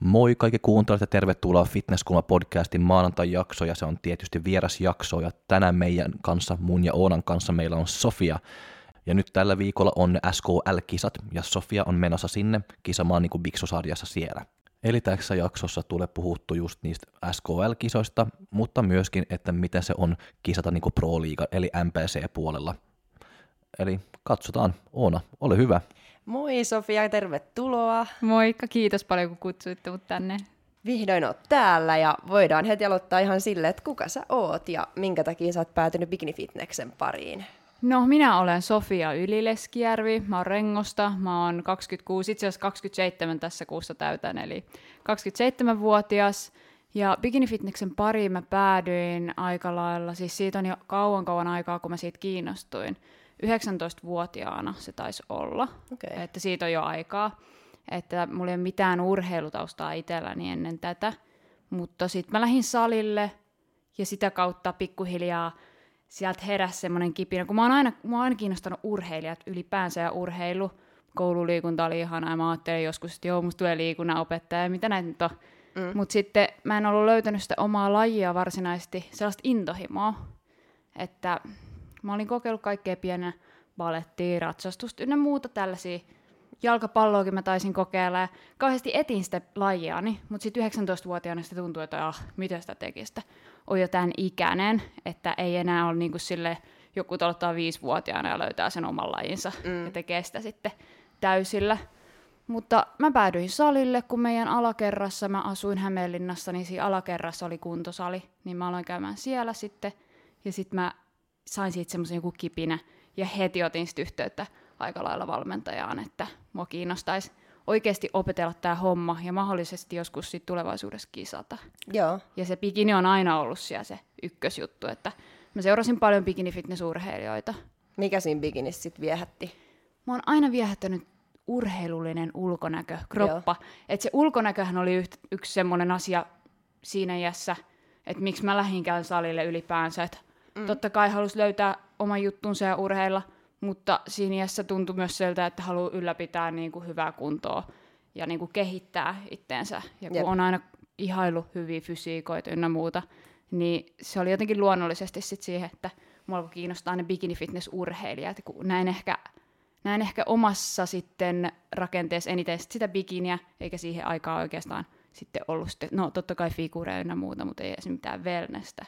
Moi kaikki kuuntelijat ja tervetuloa Fitnesskulma podcastin maanantai-jakso ja se on tietysti vieras jakso ja tänään meidän kanssa, mun ja Oonan kanssa meillä on Sofia. Ja nyt tällä viikolla on SKL-kisat ja Sofia on menossa sinne kisamaan niin kuin Biksu-sarjassa siellä. Eli tässä jaksossa tulee puhuttu just niistä SKL-kisoista, mutta myöskin, että miten se on kisata niin kuin Pro-liiga eli MPC-puolella. Eli katsotaan. Oona, ole hyvä. Moi Sofia, tervetuloa. Moikka, kiitos paljon kun kutsuitte mut tänne. Vihdoin oot täällä ja voidaan heti aloittaa ihan silleen, että kuka sä oot ja minkä takia sä oot päätynyt Bikini Fitnessen pariin. No, minä olen Sofia Ylileskijärvi, mä oon Rengosta, mä oon 26, itse asiassa 27 tässä kuussa täytän, eli 27-vuotias. Ja Bikini Fitnessen pariin mä päädyin aika lailla, siis siitä on jo kauan kauan aikaa, kun mä siitä kiinnostuin. 19-vuotiaana se taisi olla, Okay. että siitä on jo aikaa. Että mulla ei ole mitään urheilutaustaa itselläni ennen tätä, mutta sitten mä lähdin salille ja sitä kautta pikkuhiljaa sieltä heräsi semmoinen kipinä, kun mä oon aina, mä oon aina kiinnostanut urheilijat ylipäänsä ja urheilu. Koululiikunta oli ihana ja mä ajattelin joskus, että joo, musta tulee liikunnan opettaja, mitä näitä nyt on. Mm. Mutta sitten mä en ollut löytänyt sitä omaa lajia varsinaisesti, sellaista intohimoa, että mä olin kokeillut kaikkea pienenä balettia, ratsastusta ynnä muuta tällaisia. Jalkapalloakin mä taisin kokeilla ja kauheasti etin sitä lajiani, mutta sitten 19-vuotiaana sitä tuntui, että ah, mitä sitä teki sitä. On jo tämän ikäinen, että ei enää ole niinku sille joku aloittaa viisivuotiaana ja löytää sen oman lajinsa mm. ja tekee sitä sitten täysillä. Mutta mä päädyin salille, kun meidän alakerrassa, mä asuin Hämeenlinnassa, niin siinä alakerrassa oli kuntosali, niin mä aloin käymään siellä sitten. Ja sitten mä sain siitä semmoisen joku kipinä, ja heti otin sitten yhteyttä aika lailla valmentajaan, että mua kiinnostaisi oikeasti opetella tämä homma ja mahdollisesti joskus sit tulevaisuudessa kisata. Joo. Ja se bikini on aina ollut siellä se ykkösjuttu, että mä seurasin paljon bikini-fitnessurheilijoita. Mikä siinä bikinissä sitten viehätti? Mä oon aina viehättänyt urheilullinen ulkonäkö, kroppa. Että se ulkonäköhän oli yht, yksi semmoinen asia siinä iässä, että miksi mä lähinkään salille ylipäänsä. Että mm. Totta kai halus löytää oman juttunsa ja urheilla, mutta siinä iässä tuntui myös siltä, että haluaa ylläpitää niin kuin hyvää kuntoa ja niin kuin kehittää itteensä. Ja kun Jep. on aina ihailu hyviä fysiikoita ynnä muuta, niin se oli jotenkin luonnollisesti sit siihen, että mua alkoi kiinnostaa ne bikini-fitness-urheilijat, kun näin ehkä, näin ehkä omassa sitten rakenteessa eniten sit sitä bikiniä, eikä siihen aikaan oikeastaan sitten ollut sitten, no totta kai figureja ynnä muuta, mutta ei edes mitään wellnessä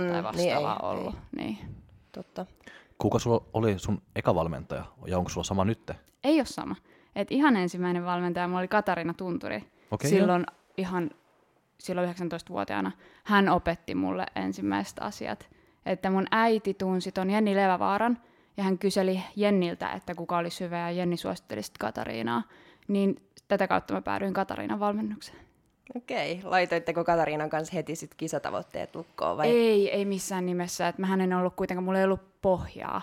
Mm, tai vastaavaa ei, ollut. Niin. Totta. Kuka sulla oli sun eka valmentaja ja onko sulla sama nytte? Ei ole sama. Et ihan ensimmäinen valmentaja mulla oli Katarina Tunturi. Okei, silloin ihan silloin 19-vuotiaana hän opetti mulle ensimmäiset asiat. Että mun äiti tunsi ton Jenni Levävaaran ja hän kyseli Jenniltä, että kuka olisi hyvä ja Jenni suositteli sit Katariinaa. Niin tätä kautta mä päädyin Katariinan valmennukseen. Okei. Laitoitteko Katariinan kanssa heti sit kisatavoitteet lukkoon vai? Ei, ei missään nimessä. Et mähän en ollut kuitenkaan, mulla ei ollut pohjaa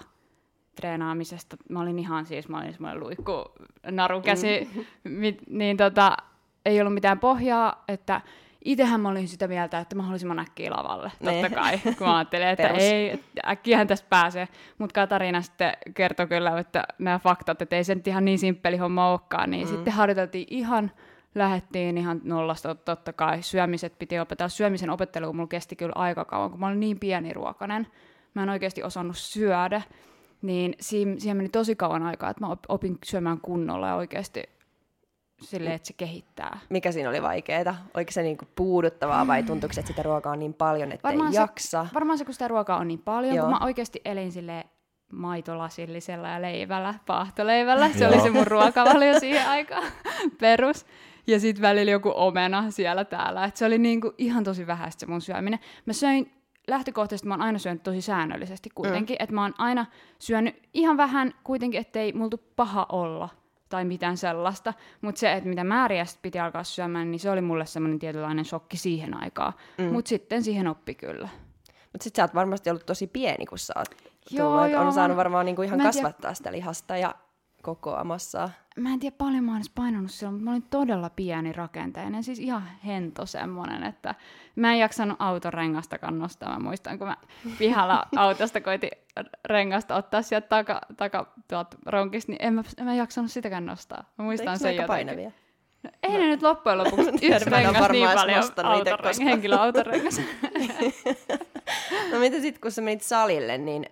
treenaamisesta. Mä olin ihan siis, mä olin semmoinen luikku narukäsi, mm. niin tota, ei ollut mitään pohjaa, että itsehän mä olin sitä mieltä, että mahdollisimman äkkiä lavalle, Ne. totta kai, kun mä ajattelin, että ei, äkkiähän tästä pääsee. Mutta Katariina sitten kertoi kyllä, että nämä faktat, että ei se nyt ihan niin simppeli homma olekaan, niin mm. sitten harjoiteltiin ihan, lähettiin ihan nollasta, tot- totta kai, syömiset piti opetella. Syömisen opettelu mulla kesti kyllä aika kauan, kun mä olin niin pieni ruokanen. Mä en oikeasti osannut syödä, niin siihen, siihen meni tosi kauan aikaa, että mä op- opin syömään kunnolla ja oikeasti silleen, että se kehittää. Mikä siinä oli vaikeeta? Oliko se niinku puuduttavaa vai tuntuuko, että sitä ruokaa on niin paljon, että ei Varmaan se- jaksa? Varmaan se, kun sitä ruokaa on niin paljon, Joo. kun mä oikeasti elin sille maitolasillisella ja leivällä, paahtoleivällä. Se oli Joo. se mun ruokavalio siihen aikaan, perus. Ja sitten välillä joku omena siellä täällä. Et se oli niinku ihan tosi vähäistä se mun syöminen. Mä söin lähtökohtaisesti mä oon aina syönyt tosi säännöllisesti kuitenkin, mm. että mä oon aina syönyt ihan vähän kuitenkin, ettei multu paha olla tai mitään sellaista, mutta se, että mitä määriä sit piti alkaa syömään, niin se oli mulle semmoinen tietynlainen shokki siihen aikaan, mm. mutta sitten siihen oppi kyllä. Mutta sit sä oot varmasti ollut tosi pieni, kun sä oot Joo, tullut. joo, on saanut varmaan niinku ihan en tiedä- kasvattaa sitä lihasta ja kokoamassa? Mä en tiedä paljon mä oon painanut silloin, mutta mä olin todella pieni rakenteinen, siis ihan hento semmonen, että mä en jaksanut autorengastakaan nostaa. Mä muistan, kun mä pihalla autosta koitin rengasta ottaa sieltä taka, taka tuot ronkista, niin en mä, en mä jaksanut sitäkään nostaa. Mä muistan sen jotenkin. painavia? No, ei no. ne nyt loppujen lopuksi yksi rengas niin paljon autoreng- henkilöautorengas. No mitä sitten, kun sä menit salille, niin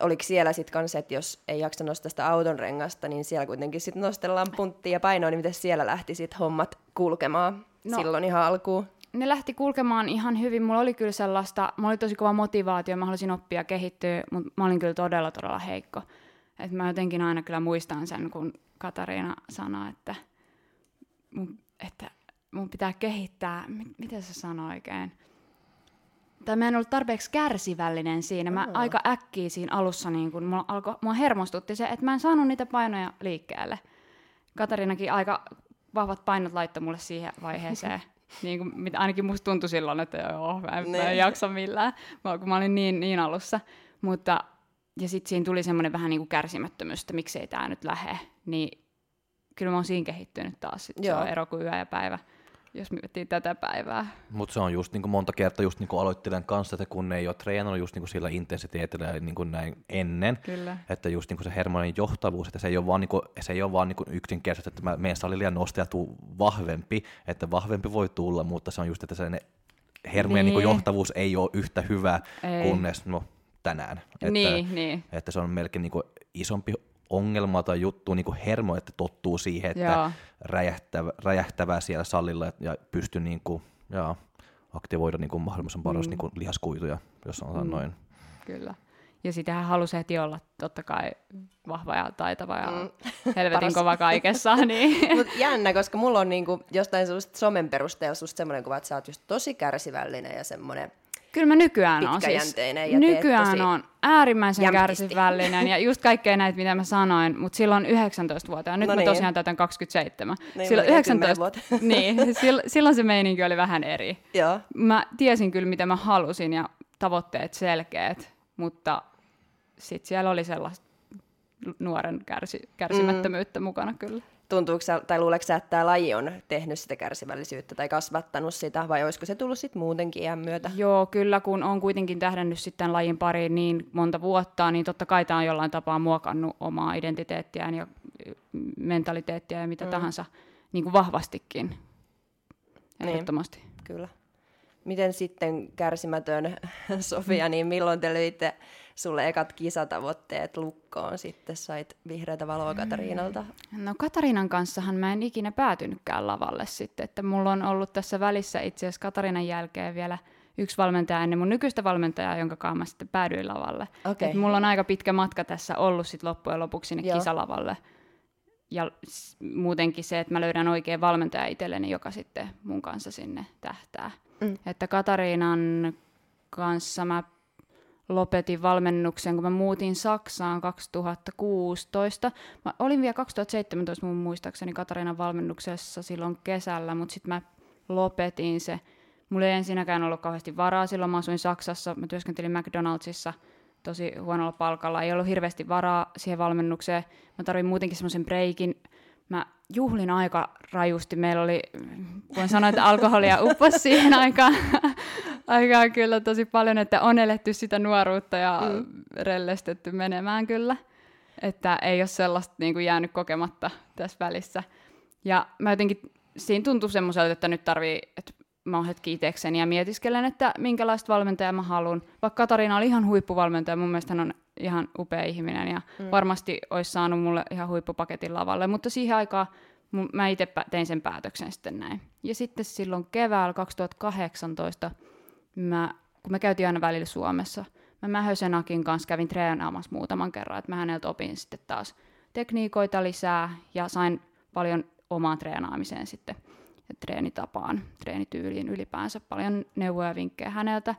oliko siellä sitten kanssa, että jos ei jaksa nostaa sitä auton rengasta, niin siellä kuitenkin sitten nostellaan punttia ja painoa, niin miten siellä lähti sitten hommat kulkemaan No. silloin ihan alkuun? ne lähti kulkemaan ihan hyvin. Mulla oli kyllä sellaista, mulla oli tosi kova motivaatio, mä halusin oppia kehittyä, mutta mä olin kyllä todella, todella heikko. Et mä jotenkin aina kyllä muistan sen, kun Katariina sanoi, että mun, että mun pitää kehittää, mit, miten se sanoi oikein? Tai mä en ollut tarpeeksi kärsivällinen siinä. Mä aika äkkiä siinä alussa, niin kun mua, alkoi, mua hermostutti se, että mä en saanut niitä painoja liikkeelle. Katarinakin aika vahvat painot laittoi mulle siihen vaiheeseen. niin kuin, mitä ainakin musta tuntui silloin, että joo, mä en, mä en Ne. jaksa millään, mä- kun mä olin niin, niin alussa. Mutta, ja sitten siinä tuli semmoinen vähän niin kuin kärsimättömyys, että miksei tämä nyt lähe. Niin kyllä mä oon siinä kehittynyt taas. Sit se on ero kuin yö ja päivä, jos miettii tätä päivää. Mutta se on just niin kuin monta kertaa just niin kuin aloittelen kanssa, että kun ne ei ole treenannut just niin kuin sillä intensiteetillä niin kuin näin ennen, Kyllä. että just niin kuin se hermonin johtavuus, että se ei ole vaan, niin kuin, se ei ole vaan niin kuin yksinkertaisesti, että mä menen salille ja tuu vahvempi, että vahvempi voi tulla, mutta se on just, että se ne hermojen niin. Niin. Niin johtavuus ei ole yhtä hyvä Ei. kunnes no, tänään. Että, Niin, niin. että se on melkein niin kuin isompi ongelma tai juttu niin kuin hermo, että tottuu siihen, että Joo. räjähtävä, räjähtävää siellä salilla ja pystyy niin kuin, jaa, aktivoida niin kuin mahdollisimman paljon mm. niin kuin lihaskuituja, jos sanotaan mm. noin. Kyllä. Ja sitähän halusi heti olla totta kai vahva ja taitava ja Mm. helvetin Paras. kova kaikessa. Niin. Mutta jännä, koska mulla on niinku jostain sellaista somen perusteella susta semmoinen kuva, että sä oot just tosi kärsivällinen ja semmoinen Kyllä mä nykyään on siis, ja nykyään tosi on äärimmäisen jämptisti. kärsivällinen ja just kaikkea näitä, mitä mä sanoin, mutta silloin 19-vuotiaana, nyt No mä niin. tosiaan täytän 27. Niin, silloin, melkein 10 vuotta. niin, silloin, silloin se meininki oli vähän eri. Joo. Mä tiesin kyllä, mitä mä halusin ja tavoitteet selkeät, mutta sitten siellä oli sellaista nuoren kärsi, kärsimättömyyttä mm. mukana kyllä. Tuntuuko sä, tai luuleeko sä, että tämä laji on tehnyt sitä kärsivällisyyttä tai kasvattanut sitä, vai olisiko se tullut sitten muutenkin iän myötä? Joo, kyllä kun on kuitenkin tähdännyt sitten lajin pariin niin monta vuotta, niin totta kai tämä on jollain tapaa muokannut omaa identiteettiään ja y, mentaliteettiä ja mitä mm. tahansa niin kuin vahvastikin. Niin. Ehdottomasti. Kyllä. Miten sitten kärsimätön Sofia, niin milloin te löitte sulle ekat kisatavoitteet lukkoon sitten? Sait vihreätä valoa Katariinalta. No Katarinan kanssahan mä en ikinä päätynytkään lavalle sitten, että mulla on ollut tässä välissä itse asiassa Katarinan jälkeen vielä yksi valmentaja ennen mun nykyistä valmentajaa, jonka kanssa mä sitten päädyin lavalle. Okei. Et mulla on aika pitkä matka tässä ollut sit loppujen lopuksi sinne Joo. kisalavalle. Ja muutenkin se, että mä löydän oikein valmentaja itselleni, joka sitten mun kanssa sinne tähtää. Mm. Että Katariinan kanssa mä lopetin valmennuksen, kun mä muutin Saksaan 2016. Mä olin vielä 2017 mun muistaakseni Katariinan valmennuksessa silloin kesällä, mutta sitten mä lopetin se. Mulla ei ensinnäkään ollut kauheasti varaa, silloin mä asuin Saksassa, mä työskentelin McDonaldsissa tosi huonolla palkalla, ei ollut hirveästi varaa siihen valmennukseen. Mä tarvin muutenkin semmoisen breikin. Mä juhlin aika rajusti. Meillä oli, voin sanoa, että alkoholia upposi siihen aikaan, aikaan kyllä tosi paljon, että on eletty sitä nuoruutta ja mm. rellestetty menemään kyllä. Että ei ole sellaista niin kuin jäänyt kokematta tässä välissä. Ja mä jotenkin, siinä tuntui semmoiselta, että nyt tarvii, että mä oon hetki itekseni ja mietiskelen, että minkälaista valmentajaa mä haluan. Vaikka Katariina oli ihan huippuvalmentaja, mun mielestä hän on ihan upea ihminen ja mm. varmasti olisi saanut mulle ihan huippupaketin lavalle, mutta siihen aikaan mun, mä itse tein sen päätöksen sitten näin. Ja sitten silloin keväällä 2018, mä, kun me käytiin aina välillä Suomessa, mä Mähösenakin kanssa kävin treenaamassa muutaman kerran, että mä häneltä opin sitten taas tekniikoita lisää ja sain paljon omaan treenaamiseen sitten ja treenitapaan, treenityyliin ylipäänsä paljon neuvoja ja vinkkejä häneltä.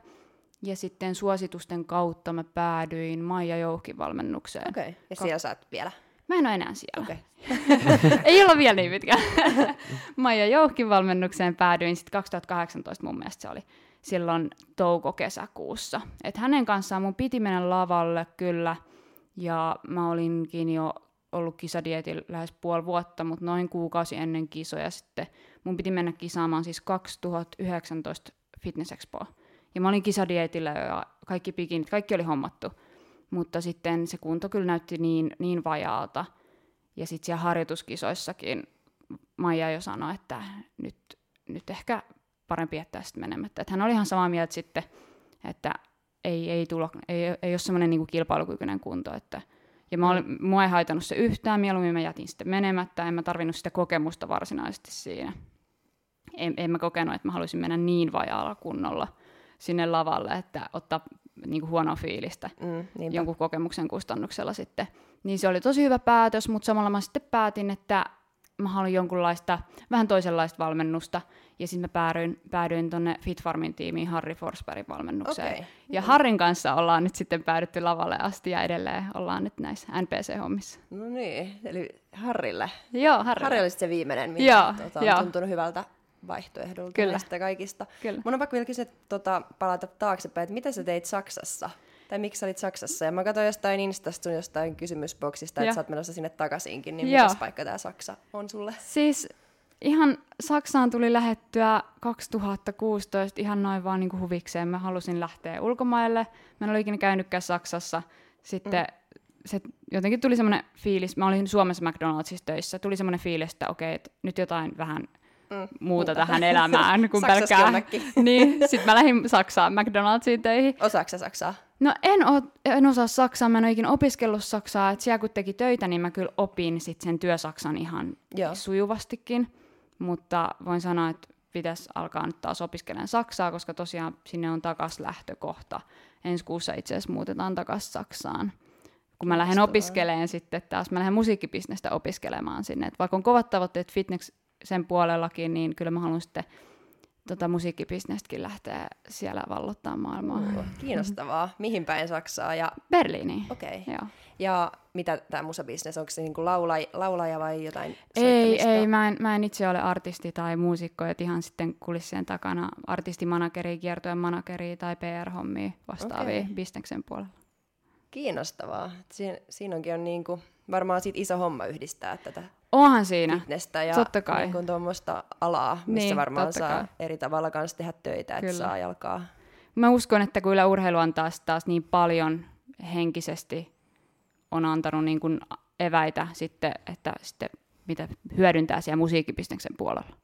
Ja sitten suositusten kautta mä päädyin Maija Jouhkin valmennukseen. Okei. Okay. Ja siellä sä oot vielä. Mä en ole enää siellä. Okei. Ei olla vielä niin pitkä. Maija Jouhkin valmennukseen päädyin sitten 2018 mun mielestä se oli silloin touko-kesäkuussa. Et hänen kanssaan mun piti mennä lavalle kyllä, ja mä olinkin jo ollut kisadietin lähes puoli vuotta, mutta noin kuukausi ennen kisoja sitten mun piti mennä kisaamaan siis 2019 Fitness Expoa. Ja mä olin kisadietillä ja kaikki pikinit, kaikki oli hommattu. Mutta sitten se kunto kyllä näytti niin, niin vajaalta. Ja sitten siellä harjoituskisoissakin Maija jo sanoi, että nyt, nyt ehkä parempi jättää sitten menemättä. Että hän oli ihan samaa mieltä sitten, että ei, ei, tulo, ei, ei ole semmoinen niin kilpailukykyinen kunto. Että, ja mä olin, mua ei haitannut se yhtään, mieluummin mä jätin sitten menemättä, en mä tarvinnut sitä kokemusta varsinaisesti siinä. En, en mä kokenut, että mä haluaisin mennä niin vajaalla kunnolla sinne lavalle, että ottaa niin kuin huonoa fiilistä Mm, jonkun kokemuksen kustannuksella sitten. Niin se oli tosi hyvä päätös, mutta samalla mä sitten päätin, että mä haluan jonkunlaista, vähän toisenlaista valmennusta. Ja sitten mä päädyin, päädyin tuonne Fitfarmin tiimiin Harry Forsbergin valmennukseen. Okei. Ja Harrin kanssa ollaan nyt sitten päädytty lavalle asti ja edelleen ollaan nyt näissä NPC-hommissa. No niin, eli Harrille. Joo, Harri. Harri oli se viimeinen, mikä Joo, tota, on joo. tuntunut hyvältä vaihtoehdolta Kyllä. näistä kaikista. Kyllä. Mun on pakko vielä kysyä, tota, palata taaksepäin, että mitä sä teit Saksassa? Tai miksi sä olit Saksassa? Ja mä katsoin jostain Instasta sun jostain kysymysboksista, että Joo. sä oot menossa sinne takaisinkin, niin Joo. mikäs paikka tää Saksa on sulle? Siis ihan Saksaan tuli lähettyä 2016 ihan noin vaan niin kuin huvikseen. Mä halusin lähteä ulkomaille. Mä en ole ikinä käynytkään Saksassa. Sitten mm. se jotenkin tuli semmoinen fiilis, mä olin Suomessa McDonaldsissa töissä, tuli semmoinen fiilis, että okei, että nyt jotain vähän Mm, muuta tähän elämään kuin pelkkää. jonnekin. niin, sitten mä lähdin Saksaan McDonaldsiin töihin. Osaatko Saksaa? No en, oo, en osaa saksaa, mä en ole ikinä opiskellut saksaa, että siellä kun teki töitä, niin mä kyllä opin sit sen työsaksan ihan Joo. sujuvastikin, mutta voin sanoa, että pitäisi alkaa nyt taas opiskelemaan saksaa, koska tosiaan sinne on takas lähtökohta. Ensi kuussa itse asiassa muutetaan takas Saksaan. Kun mä lähden opiskelemaan sitten taas, mä lähden musiikkibisnestä opiskelemaan sinne. Et vaikka on kovat tavoitteet fitness sen puolellakin, niin kyllä mä haluan sitten tota musiikkibisnestäkin lähteä siellä vallottaa maailmaa. Oo, Kiinnostavaa. Mihin päin Saksaa? Ja, Berliiniin. okei. Joo. Ja mitä tämä musabisnes, onko se niinku laulaj, laulaja vai jotain Ei, ei mä, en, mä en itse ole artisti tai muusikko, että ihan sitten kulissien takana artistimanageri, kiertojen manageri tai PR-hommia vastaavia Okei. bisneksen puolella. Kiinnostavaa. Siin, siinä onkin on niinku, varmaan siitä iso homma yhdistää tätä Onhan siinä. fitnessä ja Totta kai. Niinku tuommoista alaa, missä Niin, varmaan saa kai. eri tavalla kanssa tehdä töitä, että Kyllä. saa jalkaa. Mä uskon, että kyllä urheilu antaa taas, taas niin paljon henkisesti on antanut niin kuin eväitä sitten, että sitten mitä hyödyntää siellä musiikkibisneksen puolella.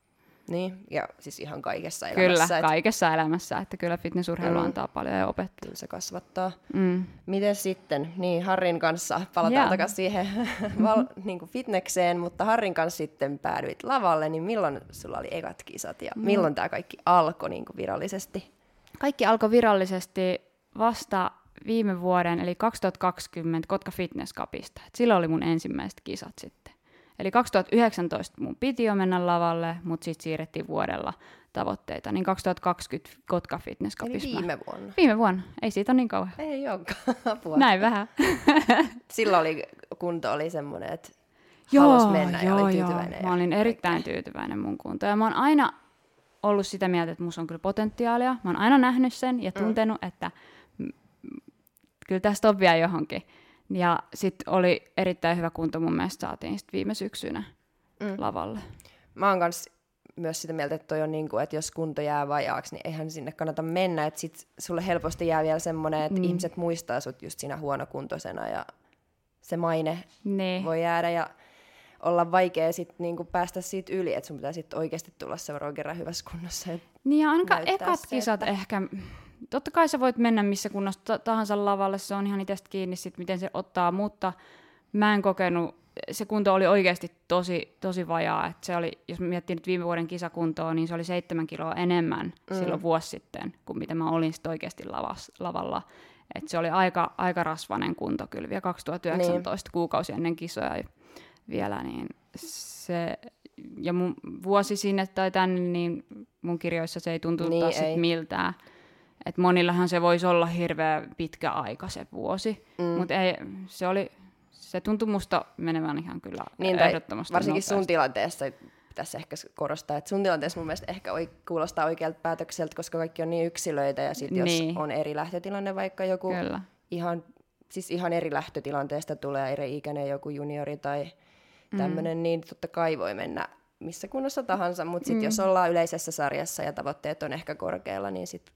Niin, ja siis ihan kaikessa Kyllä, elämässä, että kaikessa elämässä, että kyllä fitnessurheilu Mm. antaa paljon ja opettaa. kyllä se kasvattaa. Mm. Miten sitten, niin Harrin kanssa, palataan Joo. takaisin siihen val, niin kuin fitnekseen, mutta Harrin kanssa sitten päädyit lavalle, niin milloin sulla oli ekat kisat ja milloin tämä kaikki alkoi niin kuin virallisesti? Kaikki alkoi virallisesti vasta viime vuoden, eli 2020 Kotka Fitness Cupista. Et silloin oli mun ensimmäiset kisat sitten. Eli 2019 mun piti jo mennä lavalle, mutta sitten siirrettiin vuodella tavoitteita. Niin 2020 Kotka Fitness Eli Cupissa. mä- viime vuonna. viime vuonna. Ei siitä ole niin kauan. Ei olekaan apua. Näin vähän. Silloin oli, kunto oli semmoinen, että halusi mennä ja oli tyytyväinen. Mä ja olin erittäin tyytyväinen mun kuntoon. Ja mä oon aina ollut sitä mieltä, että musta on kyllä potentiaalia. Mä oon aina nähnyt sen ja tuntenut, mm. että mm, mm, kyllä tästä on vielä johonkin. Ja sitten oli erittäin hyvä kunto mun mielestä saatiin sit viime syksynä Mm. lavalle. Mä oon kans myös sitä mieltä, että toi on niinku, että jos kunto jää vajaaksi, niin eihän sinne kannata mennä. Että sit sulle helposti jää vielä semmoinen, että Mm. ihmiset muistaa sut just siinä huonokuntoisena ja se maine Niin. voi jäädä ja olla vaikea sit niinku päästä siitä yli, että sun pitää sitten oikeasti tulla seuraavan kerran hyvässä kunnossa. Ja Niin ja ainakaan ekat kisat että- ehkä, totta kai sä voit mennä missä kunnossa ta- tahansa lavalle, se on ihan itsestä kiinni sit, miten se ottaa, mutta mä en kokenut, se kunto oli oikeasti tosi, tosi vajaa, että se oli, jos miettii nyt viime vuoden kisakuntoa, niin se oli seitsemän kiloa enemmän mm. silloin vuosi sitten, kuin mitä mä olin sit oikeasti lavas, lavalla. Et se oli aika, aika rasvainen kunto kyllä vielä 2019 niin. kuukausi ennen kisoja vielä, niin se, ja mun vuosi sinne tai tänne, niin mun kirjoissa se ei tuntunut Niin, taas ei. sit miltään. Et monillahan se voisi olla hirveä pitkä aika se vuosi, Mm. mutta ei, se oli, se tuntui musta menevän ihan kyllä Niin, ehdottomasti varsinkin sun nopeasti. tilanteessa pitäisi ehkä korostaa, että sun tilanteessa mun mielestä ehkä oi, kuulostaa oikealta päätökseltä, koska kaikki on niin yksilöitä ja sitten jos Niin. on eri lähtötilanne, vaikka joku Kyllä. ihan siis ihan eri lähtötilanteesta tulee eri ikäinen joku juniori tai tämmöinen, mm. niin totta kai voi mennä missä kunnossa tahansa, mutta sitten mm. jos ollaan yleisessä sarjassa ja tavoitteet on ehkä korkealla, niin sitten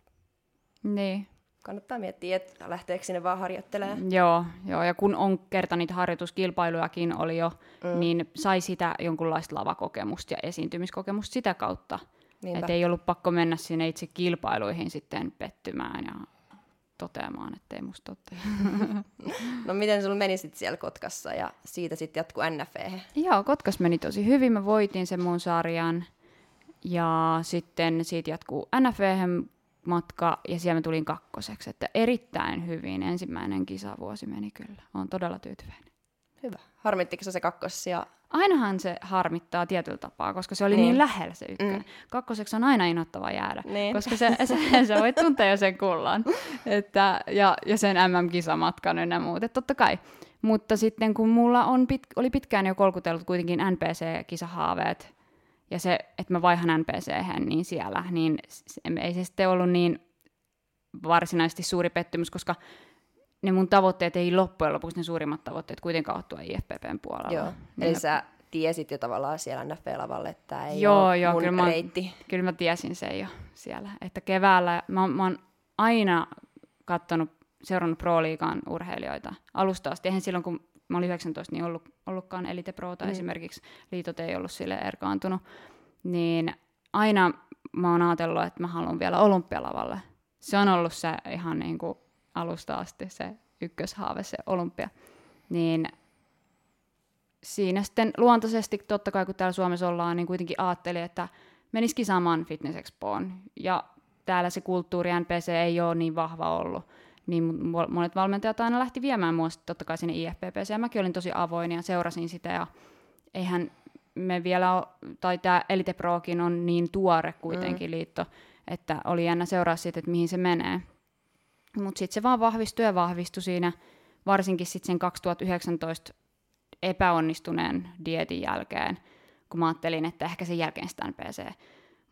Niin. kannattaa miettiä, että lähteekö sinne vaan harjoittelemaan. Joo, joo, ja kun on kerta niitä harjoituskilpailujakin oli jo, mm. niin sai sitä jonkunlaista lavakokemusta ja esiintymiskokemusta sitä kautta. Että ei ollut pakko mennä sinne itse kilpailuihin sitten pettymään ja toteamaan, että ei musta totte. no miten sulla meni sitten siellä Kotkassa ja siitä sitten jatkuu NFE? Joo, Kotkas meni tosi hyvin. Mä voitin sen mun sarjan ja sitten siitä jatkuu NFE matka ja siellä mä tulin kakkoseksi. Että erittäin hyvin ensimmäinen kisavuosi meni kyllä. Olen todella tyytyväinen. Hyvä. Harmittiko se kakkos ja Ainahan se harmittaa tietyllä tapaa, koska se oli niin, niin lähellä se ykkönen. Mm. Kakkoseksi on aina innoittava jäädä, niin. koska se, se, se voit tuntea jo sen kullan että, ja, ja sen MM-kisamatkan ja muut, että totta kai. Mutta sitten kun mulla on pit, oli pitkään jo kolkutellut kuitenkin NPC-kisahaaveet, ja se, että mä vaihan npc niin siellä, niin se, ei se sitten ollut niin varsinaisesti suuri pettymys, koska ne mun tavoitteet ei loppujen lopuksi ne suurimmat tavoitteet kuitenkaan ole tuo IFPPn puolella. Joo, niin eli mä... sä tiesit jo tavallaan siellä NFL-lavalle, että tämä ei joo, ole joo, mun kyllä reitti. Mä, kyllä mä tiesin sen jo siellä, että keväällä mä, mä oon aina katsonut, seurannut Pro-liigaan urheilijoita alusta asti. Eihän silloin, kun mä olin 19, niin ollut, ollutkaan Elite Prota mm. esimerkiksi, liitot ei ollut sille erkaantunut, niin aina mä oon ajatellut, että mä haluan vielä olympialavalle. Se on ollut se ihan niin kuin alusta asti se ykköshaave, se olympia. Niin siinä sitten luontaisesti, totta kai kun täällä Suomessa ollaan, niin kuitenkin ajattelin, että menisikin saman Fitness Expoon. Ja täällä se kulttuuri NPC ei ole niin vahva ollut. Niin monet valmentajat aina lähti viemään mua totta kai sinne IFPPC. Ja mäkin olin tosi avoin ja seurasin sitä. Ja eihän me vielä ole, tai tämä Elite Prokin on niin tuore kuitenkin mm. liitto, että oli jännä seuraa siitä, että mihin se menee. Mutta sitten se vaan vahvistui ja vahvistui siinä, varsinkin sitten sen 2019 epäonnistuneen dietin jälkeen, kun mä ajattelin, että ehkä sen jälkeen sitä NPC.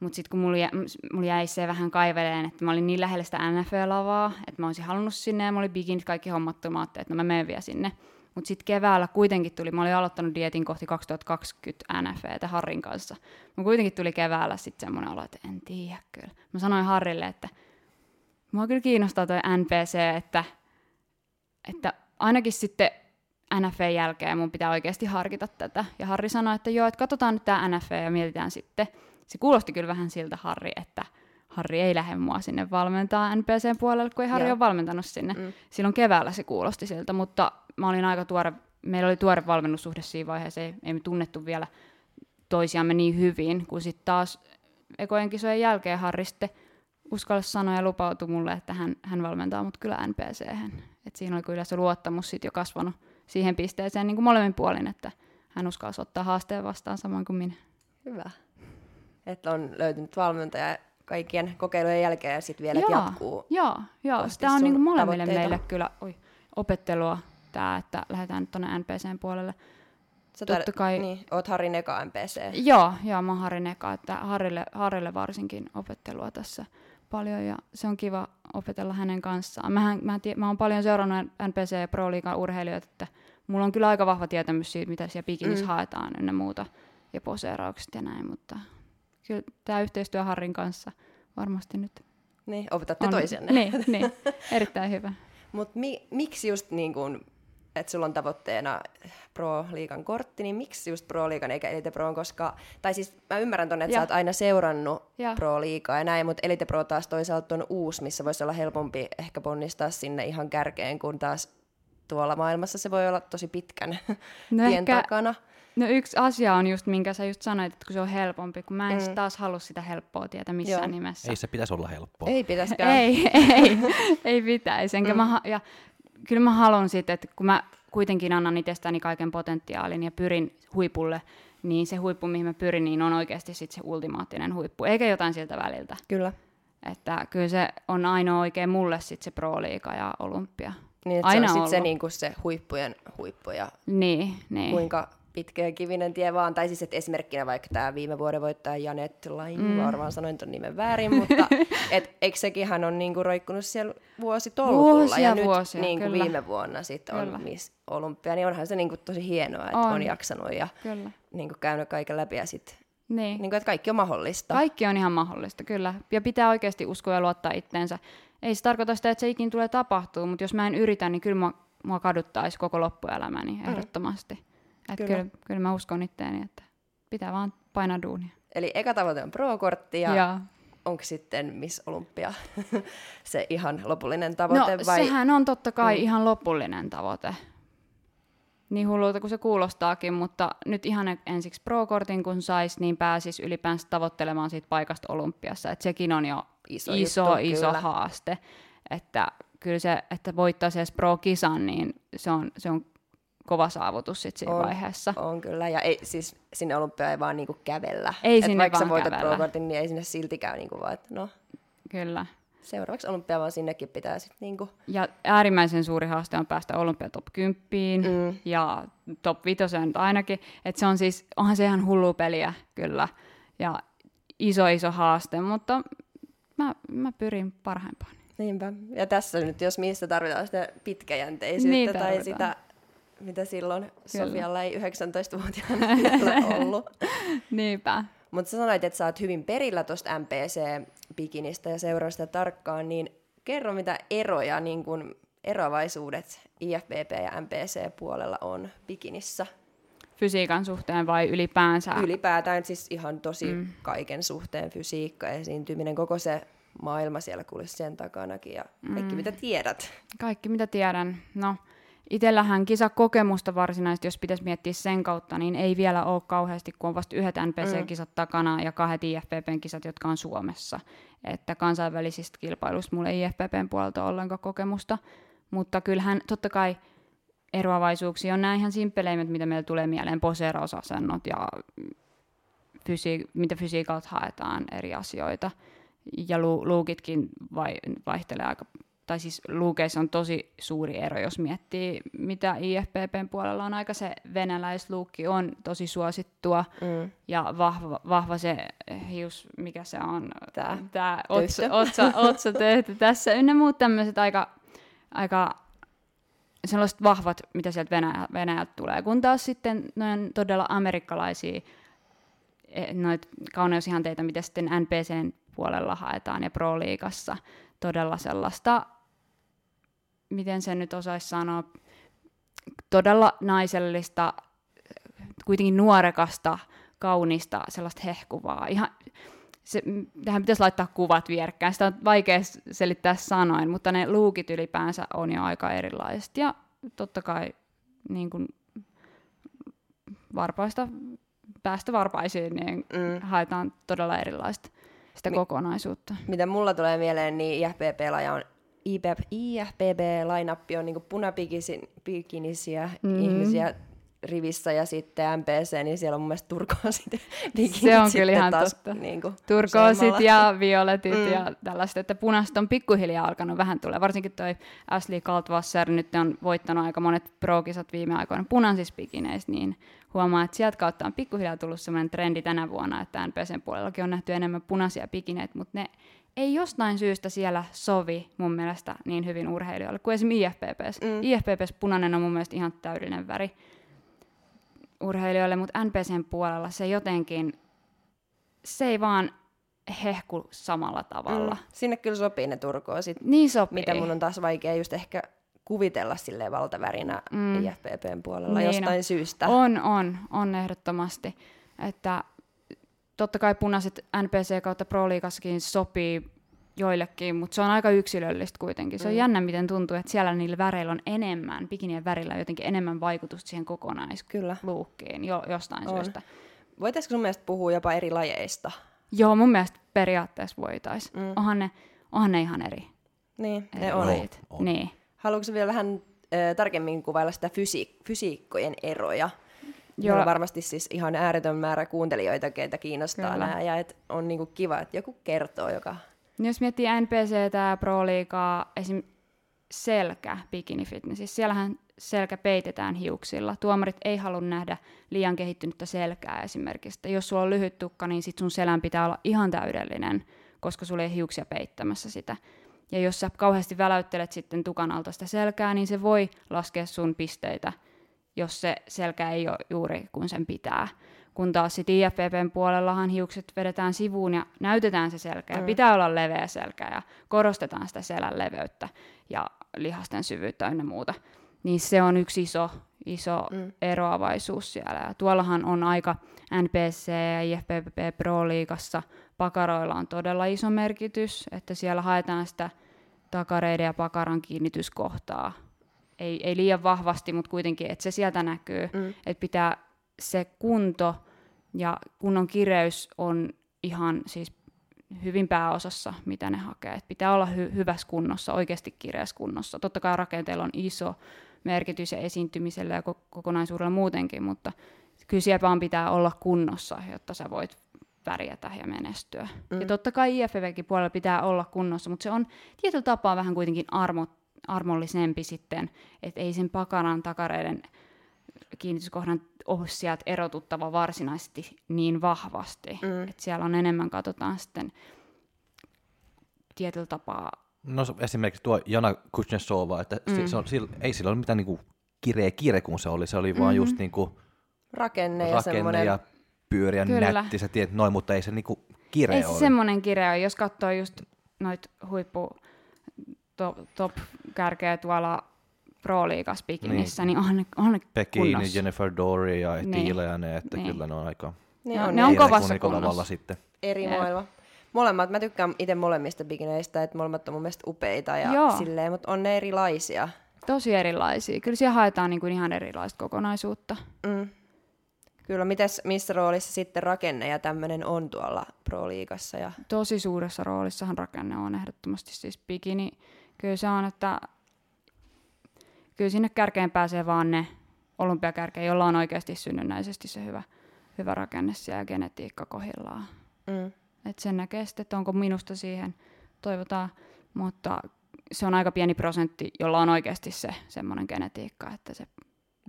Mutta sitten kun mulla, jä, mulla jäi se vähän kaiveleen, että mä olin niin lähellä sitä NFL-lavaa, että mä olisin halunnut sinne ja mä olin bikinit kaikki hommattu, mä että no mä menen vielä sinne. Mutta sitten keväällä kuitenkin tuli, mä olin aloittanut dietin kohti 2020 NFEtä Harrin kanssa. Mä kuitenkin tuli keväällä sitten semmoinen olo, että en tiedä kyllä. Mä sanoin Harrille, että mua kyllä kiinnostaa toi NPC, että, että ainakin sitten NFE jälkeen mun pitää oikeasti harkita tätä. Ja Harri sanoi, että joo, että katsotaan nyt tämä NFE ja mietitään sitten. Se kuulosti kyllä vähän siltä Harri, että Harri ei lähde mua sinne valmentaa NPCn puolelle, kun ei Harri ole valmentanut sinne. Mm. Silloin keväällä se kuulosti siltä, mutta mä olin aika tuore, meillä oli tuore valmennussuhde siinä vaiheessa, ei, ei me tunnettu vielä toisiamme niin hyvin, kun sitten taas ekojen kisojen jälkeen Harri sitten uskalla sanoa ja lupautui mulle, että hän, hän valmentaa mut kyllä NPC. Et siinä oli kyllä se luottamus sit jo kasvanut siihen pisteeseen niin kuin molemmin puolin, että hän uskalsi ottaa haasteen vastaan samoin kuin minä. Hyvä. Että on löytynyt valmentaja kaikkien kokeilujen jälkeen ja sitten vielä joo, jatkuu. Joo, joo. sitä on niin kuin molemmille meille kyllä oi, opettelua tämä, että lähdetään nyt tuonne NPCn puolelle. Sä Totta kai... Niin, oot Harri Neka NPC. Joo, joo, mä oon Harri Neka, että Harrille, Harrille varsinkin opettelua tässä paljon ja se on kiva opetella hänen kanssaan. Mähän, mä, tie, mä oon paljon seurannut NPC ja Pro Liigan urheilijoita, että mulla on kyllä aika vahva tietämys siitä, mitä siellä bikinissä mm. haetaan ennen muuta ja poseeraukset ja näin, mutta kyllä tämä yhteistyö Harrin kanssa varmasti nyt Niin, opetatte on, toisenne. Niin, niin, erittäin hyvä. Mutta mi, miksi just niin kun, että sulla on tavoitteena Pro-liigan kortti, niin miksi just Pro-liigan eikä Elite Pro, koska, tai siis mä ymmärrän tonne, että ja. sä oot aina seurannut ja. Pro-liigaa ja näin, mutta Elite Pro taas toisaalta on uusi, missä voisi olla helpompi ehkä ponnistaa sinne ihan kärkeen, kun taas tuolla maailmassa se voi olla tosi pitkän no tien ehkä, takana. No yksi asia on just, minkä sä just sanoit, että kun se on helpompi, kun mä en mm. taas halua sitä helppoa tietä missään Joo. nimessä. Ei se pitäisi olla helppoa. Ei pitäisikään. ei, ei, ei pitäisi. Enkä mm. mä, ja kyllä mä haluan sitten, että kun mä kuitenkin annan itsestäni kaiken potentiaalin ja pyrin huipulle, niin se huippu, mihin mä pyrin, niin on oikeasti sit se ultimaattinen huippu, eikä jotain siltä väliltä. Kyllä. Että kyllä se on ainoa oikein mulle sit se pro-liiga ja olympia. Niin, että Aina se on sit se, niinku se huippujen huippu ja niin, niin. kuinka pitkä ja kivinen tie vaan. Tai siis, että esimerkkinä vaikka tämä viime vuoden voittaja Janet Lain, mm. varmaan sanoin ton nimen väärin, mutta et, eikö sekin hän on niinku roikkunut siellä vuositolkulla. Vuosia, ja nyt vuosia, niinku kyllä. viime vuonna sitten on. Miss Olympia, niin onhan se niinku tosi hienoa, että On. on. jaksanut ja Kyllä. niinku käynyt kaiken läpi ja sitten, Niin. niinku, että kaikki on mahdollista. Kaikki on ihan mahdollista, kyllä. Ja pitää oikeasti uskoa ja luottaa itteensä. Ei se tarkoita sitä, että se ikin tulee tapahtuu, mutta jos mä en yritä, niin kyllä mua, mua kaduttaisi koko loppuelämäni ehdottomasti. Että Kyllä. kyllä. Kyllä, mä uskon itteeni, että pitää vaan painaa duunia. Eli eka tavoite on pro-kortti ja, ja. onko sitten Miss Olympia se ihan lopullinen No tavoite vai? sehän on totta kai Mm. ihan lopullinen tavoite. Niin hullulta kuin se kuulostaakin, mutta nyt ihan ensiksi pro-kortin kun sais, niin pääsis ylipäänsä tavoittelemaan siitä paikasta olympiassa. Et sekin on jo Iso iso, juttu, iso kyllä. haaste. Että kyllä se, että voittaisi edes pro-kisan, niin se on, se on kova saavutus sit siinä On. vaiheessa. On kyllä, ja ei, siis sinne olympiaan ei vaan niinku kävellä. Ei Et sinne vaikka vaan sä voitat pro-kortin, niin ei sinne silti käy niinku vaan, että no, Kyllä. seuraavaksi olympiaan vaan sinnekin pitää sitten niinku, Ja äärimmäisen suuri haaste on päästä olympia top 10 Mm. ja top 5 ainakin. Et se on siis, onhan se ihan hullu peliä kyllä ja iso iso haaste, mutta mä, mä pyrin parhaimpaan. niinpä. Ja tässä nyt, jos missä tarvitaan sitä pitkäjänteisyyttä Niin tai tarvitaan. sitä, mitä silloin Kyllä. Sofialla ei 19-vuotiaana vielä ollut. Niinpä. Mutta sä sanoit, että sä oot hyvin perillä tuosta MPC-bikinistä ja seuraa sitä tarkkaan, niin kerro mitä eroja, niin kun eroavaisuudet IFBB ja MPC-puolella on bikinissä. Fysiikan suhteen vai ylipäänsä? Ylipäätään siis ihan tosi mm. kaiken suhteen fysiikka, esiintyminen, koko se maailma siellä kulissien takanakin ja kaikki mm. mitä tiedät. Kaikki mitä tiedän. No, itsellähän kisakokemusta varsinaisesti, jos pitäisi miettiä sen kautta, niin ei vielä ole kauheasti, kun on vasta yhdet NPC-kisat takana ja kahdet IFPPn kisat, jotka on Suomessa. Että kansainvälisistä kilpailuista mulla ei IFPPn puolelta ole ollenkaan kokemusta. Mutta kyllähän totta kai eroavaisuuksia on nämä ihan simpeleimmät, mitä meillä tulee mieleen, poseerausasennot ja fysi- mitä fysiikalta haetaan eri asioita. Ja lu- luukitkin vai- vaihtelee aika, tai siis luukeissa on tosi suuri ero, jos miettii, mitä IFPPn puolella on. Aika se venäläisluukki on tosi suosittua Mm. ja vahva, vahva se hius, mikä se on, Tää tää otsa, otsa, otsa tehty tässä, ynnä muut tämmöiset aika, aika sellaiset vahvat, mitä sieltä Venäjä, Venäjältä tulee, kun taas sitten noin todella amerikkalaisia e, noit kauneusihanteita, mitä sitten NPCn puolella haetaan ja Pro-liigassa, todella sellaista, miten se nyt osaisi sanoa, todella naisellista, kuitenkin nuorekasta, kaunista, sellaista hehkuvaa. Ihan, se, tähän pitäisi laittaa kuvat vierekkäin. Sitä on vaikea selittää sanoin, mutta ne luukit ylipäänsä on jo aika erilaiset. Ja totta kai niin kuin varpaista päästä varpaisiin, niin Mm. haetaan todella erilaista sitä Mi- kokonaisuutta. Mitä mulla tulee mieleen, niin IFBB-laja on IPF, IFBB-lainappi on niinku punapikinisiä Mhm. mm-hmm. ihmisiä rivissä ja sitten MPC, niin siellä on mun mielestä turkoosit Se on kyllä ihan taas totta. Niinku Turkoosit useimmalla. ja violetit Mm. ja tällaista, että punaista on pikkuhiljaa alkanut vähän tulee. Varsinkin toi Ashley Kaltwasser nyt on voittanut aika monet pro-kisat viime aikoina punaisissa bikineissä, niin huomaa, että sieltä kautta on pikkuhiljaa tullut sellainen trendi tänä vuonna, että NPCn puolellakin on nähty enemmän punaisia bikineitä, mutta ne ei jostain syystä siellä sovi mun mielestä niin hyvin urheilijoille kuin esimerkiksi IFPPs. Mm. IFPPs punainen on mun mielestä ihan täydellinen väri urheilijoille, mutta NPCn puolella se jotenkin, se ei vaan hehku samalla tavalla. Mm. Sinne kyllä sopii ne turkoosit, Niin sopii. mitä mun on taas vaikea just ehkä kuvitella silleen valtavärinä mm. IFBBn puolella Niin jostain on. syystä. On, on, on ehdottomasti. Että totta kai punaiset NPC kautta Pro Leagueassakin sopii joillekin, mutta se on aika yksilöllistä kuitenkin. Se on Mm. jännä, miten tuntuu, että siellä niillä väreillä on enemmän, bikinien värillä on jotenkin enemmän vaikutusta siihen kokonaisluukkiin Kyllä. jo, jostain On. syystä. Voitaisiko sun mielestä puhua jopa eri lajeista? Joo, mun mielestä periaatteessa voitaisiin. Mm. Onhan, ne, onhan ne ihan eri. Niin, ne eri on. lajit. on. Niin. Haluatko vielä vähän ö, tarkemmin kuvailla sitä fysi- fysiikkojen eroja? Joo. On varmasti siis ihan ääretön määrä kuuntelijoita, keitä kiinnostaa Kyllä. nämä, ja et on niinku kiva, että joku kertoo, joka... Niin Jos miettii NPC, tämä Pro Liigaa, esim. selkä bikini fitnessissä. Siellähän selkä peitetään hiuksilla. Tuomarit ei halua nähdä liian kehittynyttä selkää esimerkiksi. Jos sulla on lyhyt tukka, niin sit sun selän pitää olla ihan täydellinen, koska sulla ei hiuksia peittämässä sitä. Ja jos sä kauheasti väläyttelet sitten tukan alta sitä selkää, niin se voi laskea sun pisteitä, jos se selkä ei ole juuri kun sen pitää. Kun taas sitten IFPPn puolellahan hiukset vedetään sivuun ja näytetään se selkä. Ja mm. pitää olla leveä selkä ja korostetaan sitä selän leveyttä ja lihasten syvyyttä ynnä muuta. Niin se on yksi iso, iso mm. eroavaisuus siellä. Ja tuollahan on aika NPC ja IFPPP Pro-liigassa pakaroilla on todella iso merkitys, että siellä haetaan sitä takareiden ja pakaran kiinnityskohtaa. Ei, ei liian vahvasti, mutta kuitenkin, että se sieltä näkyy. Mm. Että pitää se kunto ja kunnon kireys on ihan siis hyvin pääosassa, mitä ne hakee. Et pitää olla hy- hyvässä kunnossa, oikeasti kireässä kunnossa. Totta kai rakenteella on iso merkitys ja esiintymisellä ja kokonaisuudella muutenkin, mutta kyllä siellä vaan pitää olla kunnossa, jotta sä voit pärjätä ja menestyä. Mm. Ja totta kai IFVkin puolella pitää olla kunnossa, mutta se on tietyllä tapaa vähän kuitenkin armo, armollisempi sitten, että ei sen pakaran takareiden kiinnityskohdan ole sieltä erotuttava varsinaisesti niin vahvasti. Mm. Että siellä on enemmän, katsotaan sitten tietyllä tapaa. No esimerkiksi tuo Jana Kuznetsova, että mm. se on, sillä, ei sillä ole mitään niinku kireä kiire, kun se oli. Se oli mm-hmm. vaan just niinku rakenne ja rakenne semmoinen... ja pyöriä Kyllä. nätti, sä tiedät noin, mutta ei se niinku kire ei ole. se semmoinen kire ole. Jos katsoo just noit huippu top, top kärkeä tuolla Pro-liigas bikinissä, niin, niin on ne, on ne Pekini, Jennifer Dory ja Etila niin. ja ne, että niin. kyllä ne on aika... Ne on, ne on kovassa kunnossa. sitten. Eri maailma. Molemmat, mä tykkään itse molemmista bikineistä, että molemmat on mun mielestä upeita ja Joo. silleen, mutta on ne erilaisia. Tosi erilaisia. Kyllä siellä haetaan niin kuin ihan erilaista kokonaisuutta. Mm. Kyllä, mites, missä roolissa sitten rakenne ja tämmöinen on tuolla Pro-liigassa? Ja... Tosi suuressa roolissahan rakenne on ehdottomasti siis bikini. Kyllä se on, että kyllä sinne kärkeen pääsee vaan ne olympiakärkeen, jolla on oikeasti synnynnäisesti se hyvä, hyvä rakenne ja genetiikka kohillaan. Mm. Et sen näkee sitten, että onko minusta siihen, toivotaan, mutta se on aika pieni prosentti, jolla on oikeasti se semmoinen genetiikka, että se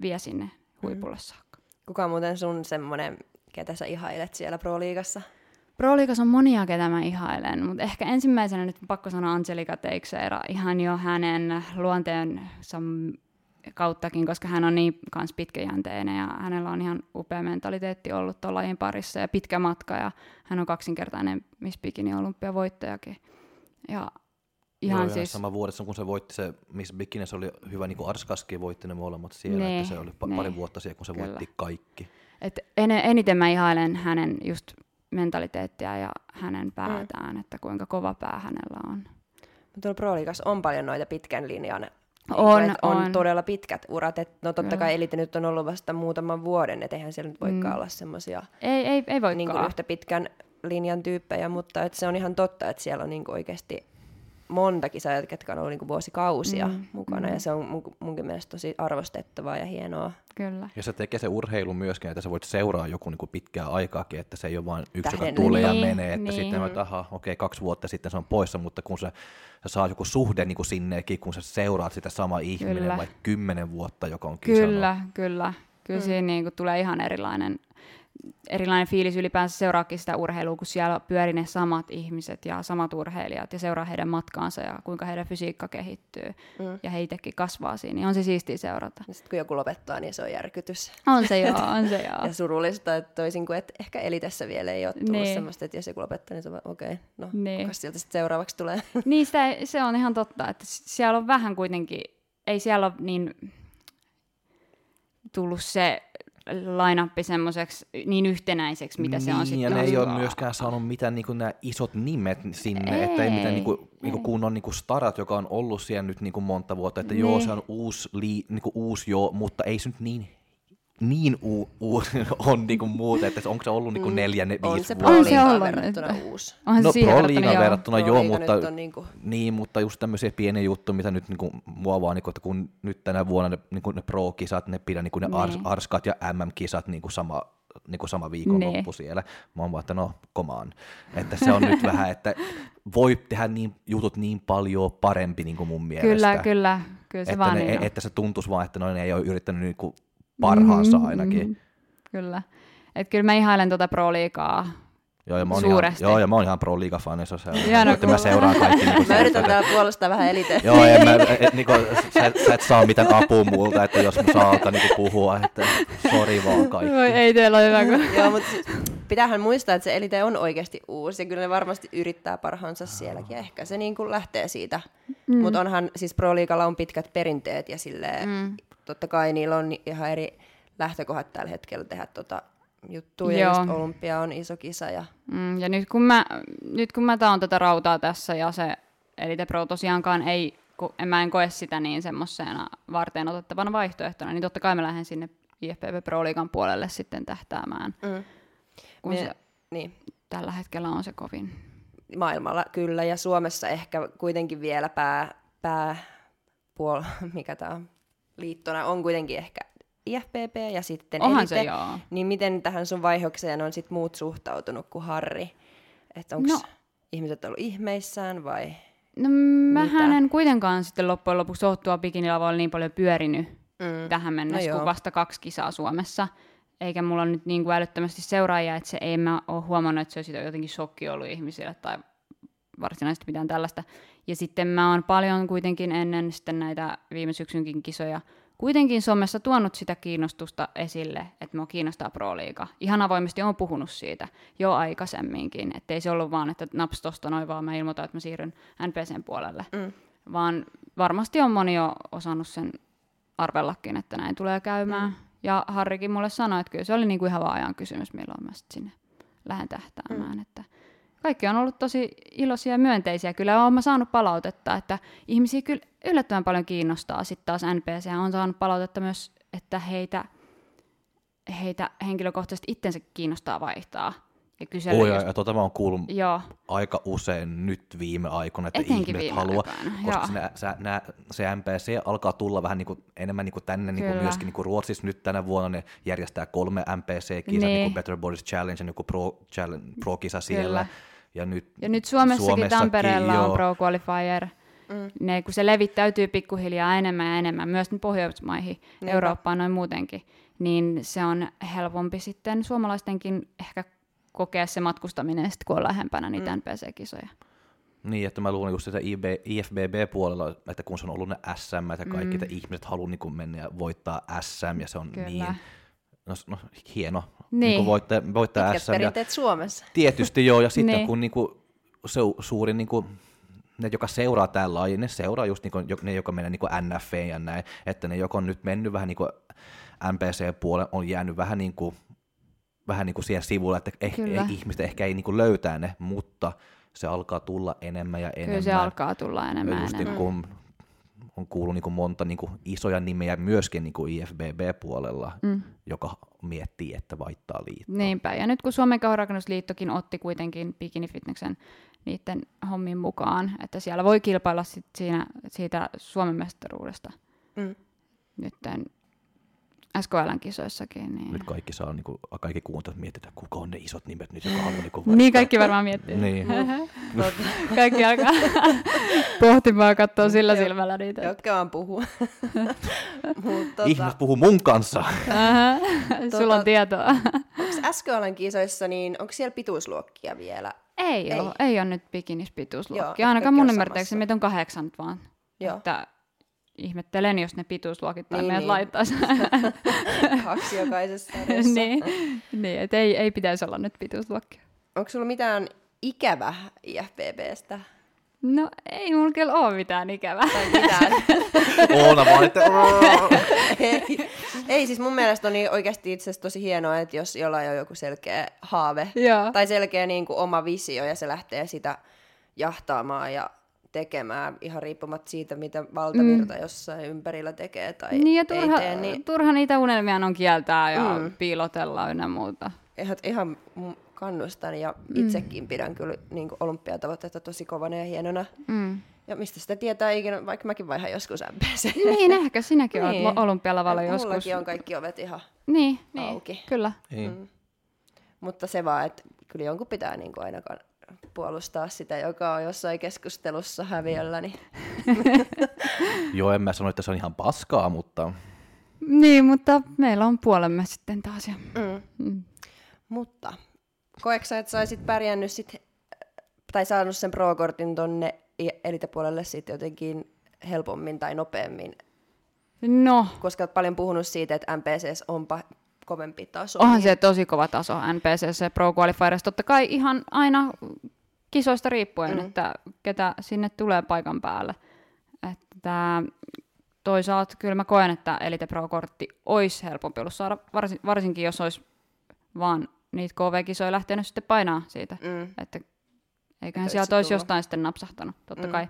vie sinne huipulle mm. saakka. Kuka on muuten sun semmoinen, ketä sä ihailet siellä Pro-liigassa? Pro-liigassa on monia, ketä mä ihailen, mutta ehkä ensimmäisenä nyt pakko sanoa Angelika Teixeira, ihan jo hänen luonteen kauttakin, koska hän on niin kans pitkäjänteinen ja hänellä on ihan upea mentaliteetti ollut tuon lajin parissa ja pitkä matka ja hän on kaksinkertainen Miss Bikini olympiavoittajakin. Ja Ihan Joo, siis... sama vuodessa, kun se voitti se Miss Bikini, se oli hyvä, niin kuin Arskaski voitti ne molemmat siellä, nee, että se oli pa- nee. pari vuotta siellä, kun se Kyllä. voitti kaikki. Et en, eniten mä ihailen hänen just mentaliteettia ja hänen päätään, mm. että kuinka kova pää hänellä on. Tuolla Pro on paljon noita pitkän linjan on, niin, on. on todella pitkät urat. Et, no totta kai elite nyt on ollut vasta muutaman vuoden, että eihän siellä nyt voikaan mm. olla semmoisia ei, ei, ei niin yhtä pitkän linjan tyyppejä, mutta et se on ihan totta, että siellä on niin oikeasti monta kisaa, ketkä on ollut niin vuosikausia mm, mukana, mm. ja se on mun, munkin mielestä tosi arvostettavaa ja hienoa. Kyllä. Ja se tekee se urheilu myöskin, että sä voit seuraa joku niin pitkää aikaakin, että se ei ole vain yksi, Tähden. joka tulee niin, ja menee, että niin. sitten että aha, okei, okay, kaksi vuotta sitten se on poissa, mutta kun sä, sä saa joku suhde niin kuin sinnekin, kun sä seuraat sitä sama ihminen kyllä. vaikka kymmenen vuotta, joka on kisannut. Kyllä, kyllä. Kyllä mm. siinä niin kuin tulee ihan erilainen erilainen fiilis ylipäänsä seuraakin sitä urheilua, kun siellä pyörii ne samat ihmiset ja samat urheilijat ja seuraa heidän matkaansa ja kuinka heidän fysiikka kehittyy mm. ja he itsekin kasvaa siinä, niin on se siistiä seurata. Sitten kun joku lopettaa, niin se on järkytys. On se joo, on se joo. ja surullista, että toisin kuin, että ehkä elitessä vielä ei ole tullut niin. semmoista, että jos joku lopettaa, niin se on okei, okay, no niin. kuka sieltä sitten seuraavaksi tulee? niin, sitä, se on ihan totta, että siellä on vähän kuitenkin, ei siellä ole niin tullut se lainappi semmoiseksi niin yhtenäiseksi, mitä niin, se on sitten. ja ne ei ole myöskään saanut mitään niin nämä isot nimet sinne, ei, että ei mitään niin kuin, niin kuin kunnon niin kuin starat, joka on ollut siellä nyt niin kuin monta vuotta, että niin. joo, se on uusi, li, niin kuin uusi joo, mutta ei se nyt niin niin u- u- on niinku muuta, että onko se ollut niinku mm. neljä, ne, on viisi se vuotta? On se ollut verrattuna uusi. On no Pro Liigaan verrattuna joo, mutta, niinku... niin, mutta just tämmöisiä pieniä juttuja, mitä nyt niinku mua vaan, niinku, että kun nyt tänä vuonna ne, niinku ne Pro-kisat, ne pidä niinku ne niin. ars, Arskat ja MM-kisat niinku sama niin kuin sama viikonloppu Niin. siellä. Mä oon vaan, että no, komaan. Että se on nyt vähän, että voi tehdä niin, jutut niin paljon parempi niin kuin mun mielestä. Kyllä, kyllä. Kyllä se että, vaan ne, niin on. että se tuntuisi vaan, että no, ne ei ole yrittänyt niin kuin parhaansa Mhm, ainakin. mhm. Kyllä. Et kyllä mä ihailen tuota Pro-liigaa. Joo, ja mä oon Suuresti. Ihan, joo, ja mä oon ihan pro liiga fanissa se, Ihana että mä seuraan kaikki. Niin Mä yritän täällä puolustaa vähän elite. Joo, en mä, et, niinku, sä, et- sä et saa mitään apua multa, että jos mä saan alkaa niinku puhua, että sori vaan kaikki. Voi ei teillä ole hyvä, kun... Joo, mutta siis pitäähän muistaa, että se elite on oikeasti uusi ja kyllä ne varmasti yrittää parhaansa sielläkin. Ja ehkä se niin kuin lähtee siitä. Mm. Mutta onhan, siis Pro Liigalla on pitkät perinteet ja silleen, mm. Totta kai niillä on ihan eri lähtökohdat tällä hetkellä tehdä tota juttuja. Ja Joo. just Olympia on iso kisa ja Mm, ja nyt kun mä, nyt kun mä taon tätä rautaa tässä ja se Elite Pro tosiaankaan ei, ko- en, mä en koe sitä niin semmoisena varten otettavana vaihtoehtona, niin totta kai mä lähden sinne IFBB Pro Liigan puolelle sitten tähtäämään, mm. kun Me- se niin, tällä hetkellä on se kovin. maailmalla kyllä ja Suomessa ehkä kuitenkin vielä pää, pää puol, mikä tämä on, liittona on kuitenkin ehkä IFBB ja sitten Onhan elite. se joo. Niin miten tähän sun vaihokseen on sit muut suhtautunut kuin Harri? Että onko No. ihmiset ollut ihmeissään vai? No mähän en kuitenkaan sitten loppujen lopuksi ole tuo bikinilavoilla niin paljon pyörinyt Mm. tähän mennessä, No kuin vasta kaksi kisaa Suomessa. Eikä mulla ole nyt niin kuin älyttömästi seuraajia, että se ei mä ole huomannut, että se olisi jotenkin shokki ollut ihmisille tai varsinaisesti mitään tällaista. Ja sitten mä oon paljon kuitenkin ennen sitten näitä viime syksynkin kisoja kuitenkin somessa tuonut sitä kiinnostusta esille, että mua kiinnostaa Pro-liiga. Ihan avoimesti on puhunut siitä jo aikaisemminkin, että ei se ollut vaan, että naps tosta noin vaan mä ilmoitan, että mä siirryn NPCn puolelle, Mm. vaan varmasti on moni jo osannut sen arvellakin, että näin tulee käymään. Mm. Ja Harrikin mulle sanoi, että kyllä se oli niinku ihan vaan ajan kysymys, milloin mä sinne lähden tähtäämään. Mm. Että kaikki on ollut tosi iloisia ja myönteisiä. Kyllä olen mä saanut palautetta, että ihmisiä kyllä yllättävän paljon kiinnostaa. Sitten taas NPC on saanut palautetta myös, että heitä, heitä henkilökohtaisesti itsensä kiinnostaa vaihtaa. Ja kysellä, ja, jos- ja tota mä oon kuullut Joo, aika usein nyt viime aikoina, että Etenkin ihmiset viime haluaa, aikoina, koska joo. se, nä, se, MPC alkaa tulla vähän niin kuin, enemmän niin kuin tänne niin Kyllä. myöskin niin kuin Ruotsissa nyt tänä vuonna ne järjestää kolme MPC-kisaa, niin. Niin. kuin Better Bodies Challenge ja niin kuin Pro, challenge, Pro-kisa siellä. Ja nyt, Ja nyt Suomessakin, Suomessakin, Tampereella on joo. Pro Qualifier. Mm. Ne, kun se levittäytyy pikkuhiljaa enemmän ja enemmän, myös Pohjoismaihin, Niinpä. Eurooppaan noin muutenkin, niin se on helpompi sitten suomalaistenkin ehkä kokea se matkustaminen, sit, kun on lähempänä niitä mm. NPC-kisoja. Niin, että mä luulen just sitä IB, IFBB-puolella, että kun se on ollut ne SM, että kaikki mm. että ihmiset haluaa niin voittaa ja voittaa SM, ja se on Kyllä. niin no, no, hieno Niin. niin. voittaa, voittaa Pitkät SM. Ja perinteet Suomessa. tietysti joo, ja sitten Niin. kun niin kuin, se suuri niin kuin, ne, joka seuraa tämän lajin, ne seuraa just niin kuin, ne, joka menee niin kuin NFV ja näin, että ne, joka on nyt mennyt vähän niin kuin MPC-puolelle, on jäänyt vähän niin kuin, vähän niin kuin siihen sivulle, että eh, Kyllä. ei, ihmiset ehkä ei niin kuin löytää ne, mutta se alkaa tulla enemmän ja enemmän. Kyllä se alkaa tulla enemmän ja Just niin enemmän. kuin, on kuullut niin kuin monta niin kuin isoja nimeä myöskin niin kuin IFBB-puolella, mm. joka miettii, että vaihtaa liittoa. Niinpä. Ja nyt kun Suomen kauhurakennusliittokin otti kuitenkin Bikini Fitneksen niiden hommin mukaan, että siellä voi kilpailla sit siinä, siitä Suomen mestaruudesta Mm. nytten SKLn kisoissakin. Niin, Nyt kaikki saa, niin kuin, kaikki kuuntelijat mietitään, kuka on ne isot nimet nyt, joka haluaa niin kuin niin kaikki varmaan miettii. Niin. Kaikki alkaa pohtimaan katsoa sillä silmällä niitä. Jotka vaan puhuu. Mut, tota, Ihmiset puhuu mun kanssa. Aha, Sulla on tietoa. onks SKLn kisoissa, niin onko siellä pituusluokkia vielä? Ei, Ei. ole, ei ole nyt bikinis Joo, pituusluokkia. Ainakaan mun on ymmärtääkseni meitä on kahdeksan vaan. Joo. Että ihmettelen, jos ne pituusluokit tai Niin, meidät niin. laittaisi. Kaksi jokaisessa sarjassa. niin, niin että ei, ei pitäisi olla nyt pituusluokkia. Onko sulla mitään ikävä IFBBstä? No ei mulla kyllä ole mitään ikävää. Tai mitään? Oona vaan, että ei. ei, siis mun mielestä on niin oikeasti itse asiassa tosi hienoa, että jos jollain on joku selkeä haave Joo. tai selkeä niin kuin oma visio ja se lähtee sitä jahtaamaan ja tekemään ihan riippumatta siitä, mitä valtavirta mm. jossain ympärillä tekee tai Niin ja ei turha, tee, niin turha niitä unelmia on kieltää ja Mm. mm. piilotella ynnä muuta. ihan, ihan kannustan ja Mm. itsekin pidän kyllä niin kuin olympiatavoitteita tosi kovana ja hienona. Mm. Ja mistä sitä tietää ikinä, vaikka mäkin vaihan joskus MPC. Niin, ehkä sinäkin Niin. olet olympialavalla joskus. Mullakin on kaikki ovet ihan Niin, niin auki. kyllä. niin. Mutta se vaan, että kyllä jonkun pitää niin kuin ainakaan puolustaa sitä, joka on jossain keskustelussa häviöllä. Niin. Joo, en mä sano, että se on ihan paskaa, mutta Niin, mutta meillä on puolemme sitten taas. Ja, Mm. mm. Mutta koetko sä, että saisit pärjännyt sit, tai saanut sen pro-kortin tonne elitepuolelle sit jotenkin helpommin tai nopeammin? No, Koska olet paljon puhunut siitä, että MPCS onpa kovempi taso. onhan se tosi kova taso NPCC Pro Qualifierissa. Totta kai ihan aina kisoista riippuen, Mm. että ketä sinne tulee paikan päälle. Että toisaalta kyllä mä koen, että Elite Pro-kortti olisi helpompi ollut saada, varsin, varsinkin jos olisi vaan niitä KV-kisoja lähtenyt sitten painaa siitä. Mm. Että eiköhän Eiköhän sieltä olisi jostain sitten napsahtanut. Totta Mm. kai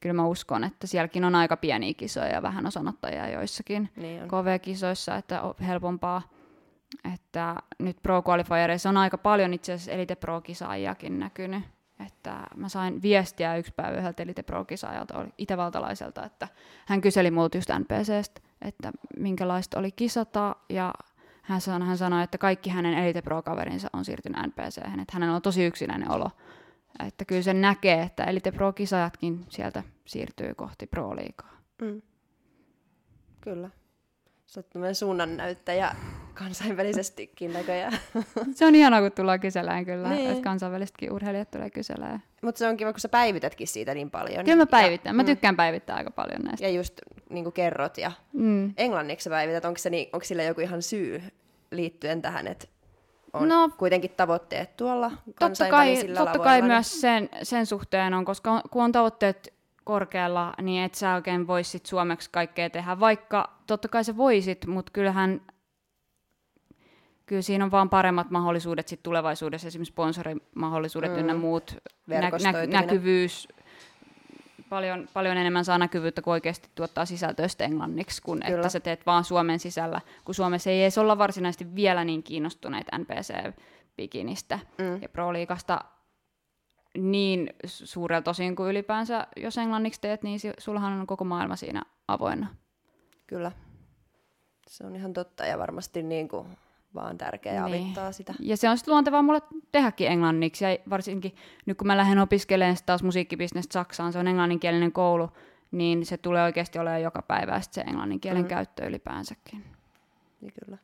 kyllä mä uskon, että sielläkin on aika pieniä kisoja ja vähän osanottajia joissakin Niin on. KV-kisoissa, että on helpompaa. Että nyt Pro Qualifiereissa on aika paljon itse asiassa Elite Pro-kisaajiakin näkynyt. Että mä sain viestiä yksi päivä yhdeltä Elite Pro-kisaajalta, oli itävaltalaiselta, että hän kyseli multa just NPCstä, että minkälaista oli kisata, ja hän sanoi, hän sanoi että kaikki hänen Elite Pro-kaverinsa on siirtynyt NPC, että hänellä on tosi yksinäinen olo. Että kyllä sen näkee, että Elite Pro-kisaajatkin sieltä siirtyy kohti Pro-liigaa. Mm. Kyllä. Sä oot tämmöinen suunnannäyttäjä kansainvälisestikin näköjään. Se on ihanaa, kun tullaan kyselemään kyllä, Niin. että kansainvälisetkin urheilijat tulee kyselemään. Mutta se on kiva, kun sä päivitätkin siitä niin paljon. Kyllä mä päivitän. Mä Ja, tykkään päivittää aika paljon näistä. ja just niin kuin kerrot ja Mm. englanniksi sä päivität, onko, se niin, onko sillä joku ihan syy liittyen tähän, että on No, kuitenkin tavoitteet tuolla Totta kai, totta kai niin- myös sen, sen suhteen on, koska on- kun on tavoitteet korkealla, niin et sä oikein voi sit suomeksi kaikkea tehdä, vaikka totta kai sä voisit, mutta kyllähän kyllä siinä on vaan paremmat mahdollisuudet sit tulevaisuudessa, esimerkiksi sponsorimahdollisuudet Mm. ynnä muut, nä- nä- näkyvyys, paljon, paljon enemmän saa näkyvyyttä, kun oikeasti tuottaa sisältöä englanniksi, kun Kyllä. että sä teet vaan Suomen sisällä, kun Suomessa ei edes olla varsinaisesti vielä niin kiinnostuneita NPC-bikinistä Mm. ja Pro-liigasta niin suurelta osin kuin ylipäänsä, jos englanniksi teet, niin sullahan on koko maailma siinä avoinna. Kyllä. Se on ihan totta ja varmasti niin kuin vaan tärkeää Niin. avittaa sitä. Ja se on sitten luontevaa mulle tehdäkin englanniksi, ja varsinkin nyt kun mä lähden opiskelemaan taas musiikkibisnestä Saksaan, se on englanninkielinen koulu, niin se tulee oikeasti olemaan joka päivä se englanninkielen mm. käyttö ylipäänsäkin. Niin kyllä.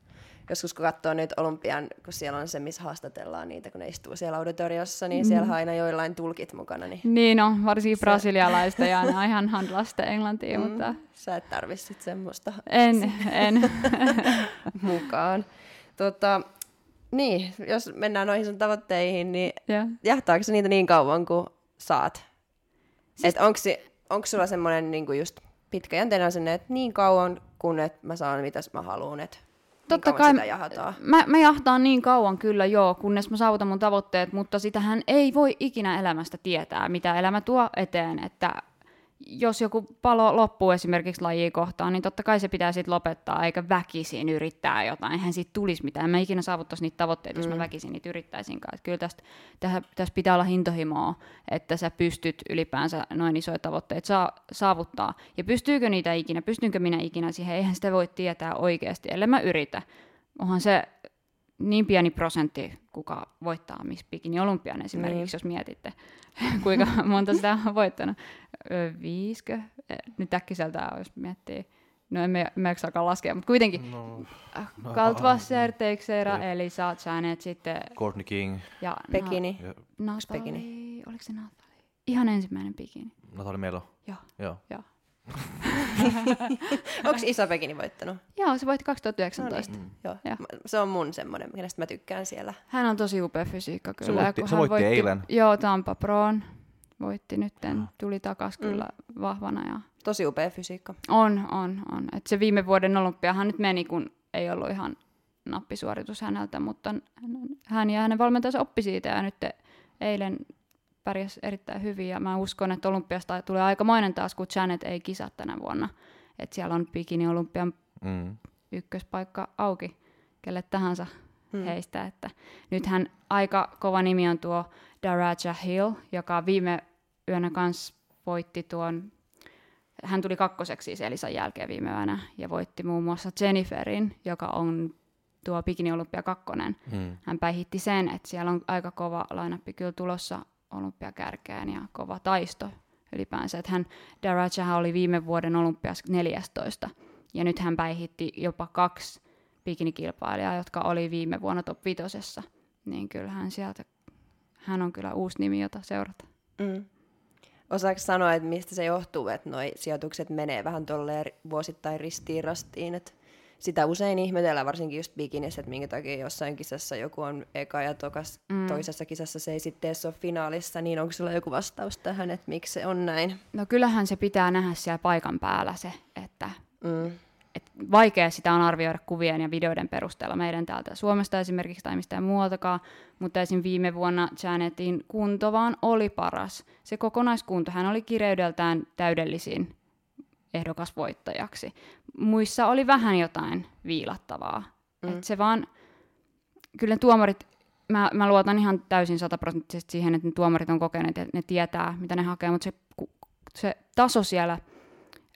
Joskus kun katsoo nyt Olympian, kun siellä on se, missä haastatellaan niitä, kun ne istuu siellä auditoriossa, niin siellä on aina joillain tulkit mukana, niin Niin on, varsinkin Se- brasilialaista ja on ihan handlaa sitä englantia, mm. mutta sä et tarvi sit semmoista en, en. mukaan. Tota, niin, jos mennään noihin sun tavoitteihin, niin ja. jahtaako se niitä niin kauan kuin saat? Siis... Et onko, onko sulla semmoinen niinku just pitkäjänteinen asenne, että niin kauan kun et mä saan mitä mä haluan, että Totta kauan kai- sitä jahataan. Mä, mä jahtaan niin kauan kyllä joo, kunnes mä saavutan mun tavoitteet, mutta sitähän ei voi ikinä elämästä tietää, mitä elämä tuo eteen, että jos joku palo loppuu esimerkiksi lajia kohtaan, niin totta kai se pitää sitten lopettaa, eikä väkisin yrittää jotain. Eihän siitä tulisi mitään. Mä ikinä saavuttaisi niitä tavoitteita, jos mä väkisin niitä yrittäisinkaan. Et kyllä tästä, tähän, tässä pitää olla hintohimoa, että sä pystyt ylipäänsä noin isoja tavoitteita saa, saavuttaa. Ja pystyykö niitä ikinä, pystynkö minä ikinä siihen, eihän sitä voi tietää oikeasti, ellei mä yritä. Onhan se niin pieni prosentti, kuka voittaa Miss Bikini Olympian esimerkiksi, Niin. jos mietitte, kuinka monta sitä on voittanut. Viisikö? Nyt äkkiseltä, jos miettii. No en me, me jaksakaan laskea, mutta kuitenkin. No, No, Kaltvasser, Teixeira. Elisa, Janet sitten Courtney King, ja Pekini. ja Na- Natali, Pekini? oliko se Natali? Ihan ensimmäinen bikini. Natalie Melo. Joo. Joo. Joo. Onko Isa Pekini voittanut? Joo, se voitti 2019. No Mm. niin. Joo. Joo. Mä- Se on mun semmoinen, kenestä mä tykkään siellä. Hän on tosi upea fysiikka kyllä. voitti- kun se hän voitti eilen. Joo, Tampa Proon. Voitti nytten, Ah. tuli takas Mm. kyllä vahvana. Ja Tosi upea fysiikka. on, on, on. Et se viime vuoden olympiahan nyt meni, kun ei ollut ihan nappisuoritus häneltä, mutta hän- hän ja hänen valmentajansa oppi siitä ja nyt eilen pärjäsi erittäin hyvin ja mä uskon, että olympiasta tulee aikamoinen taas, kun Janet ei kisa tänä vuonna. Et siellä on bikini olympian Mm. ykköspaikka auki kelle tahansa Mm. heistä. Että nythän aika kova nimi on tuo Daraja Hill, joka viime yönä kans voitti tuon, hän tuli kakkoseksi siis Elisan jälkeen viime yönä ja voitti muun muassa Jenniferin, joka on tuo Bikini Olympia 2. Mm. Hän päihitti sen, että siellä on aika kova lainappi kyllä tulossa olympiakärkeen ja kova taisto ylipäänsä. Että hän, Darajahan oli viime vuoden olympias 14, ja nyt hän päihitti jopa kaksi bikinikilpailijaa, jotka oli viime vuonna top vitosessa. Niin kyllähän sieltä, hän on kyllä uusi nimi, jota seurata. Mm. Osaako sanoa, että mistä se johtuu, että nuo sijoitukset menee vähän tolleen vuosittain ristiin rastiin, että sitä usein ihmetellään, varsinkin just bikinissä, että minkä takia jossain kisassa joku on eka ja tokas, mm. toisessa kisassa se ei sitten ole finaalissa, niin onko sulla joku vastaus tähän, että miksi se on näin? No kyllähän se pitää nähdä siellä paikan päällä se, että Mm. et vaikea sitä on arvioida kuvien ja videoiden perusteella meidän täältä Suomesta esimerkiksi tai mistään muualtakaan, mutta esim. viime vuonna Janetin kunto vaan oli paras. Se kokonaiskunto, hän oli kireydeltään täydellisin ehdokas voittajaksi. Muissa oli vähän jotain viilattavaa. Mm. Et se vaan, kyllä ne tuomarit, mä, mä luotan ihan täysin sataprosenttisesti siihen, että ne tuomarit on kokeneet ja ne tietää, mitä ne hakee, mutta se, se taso siellä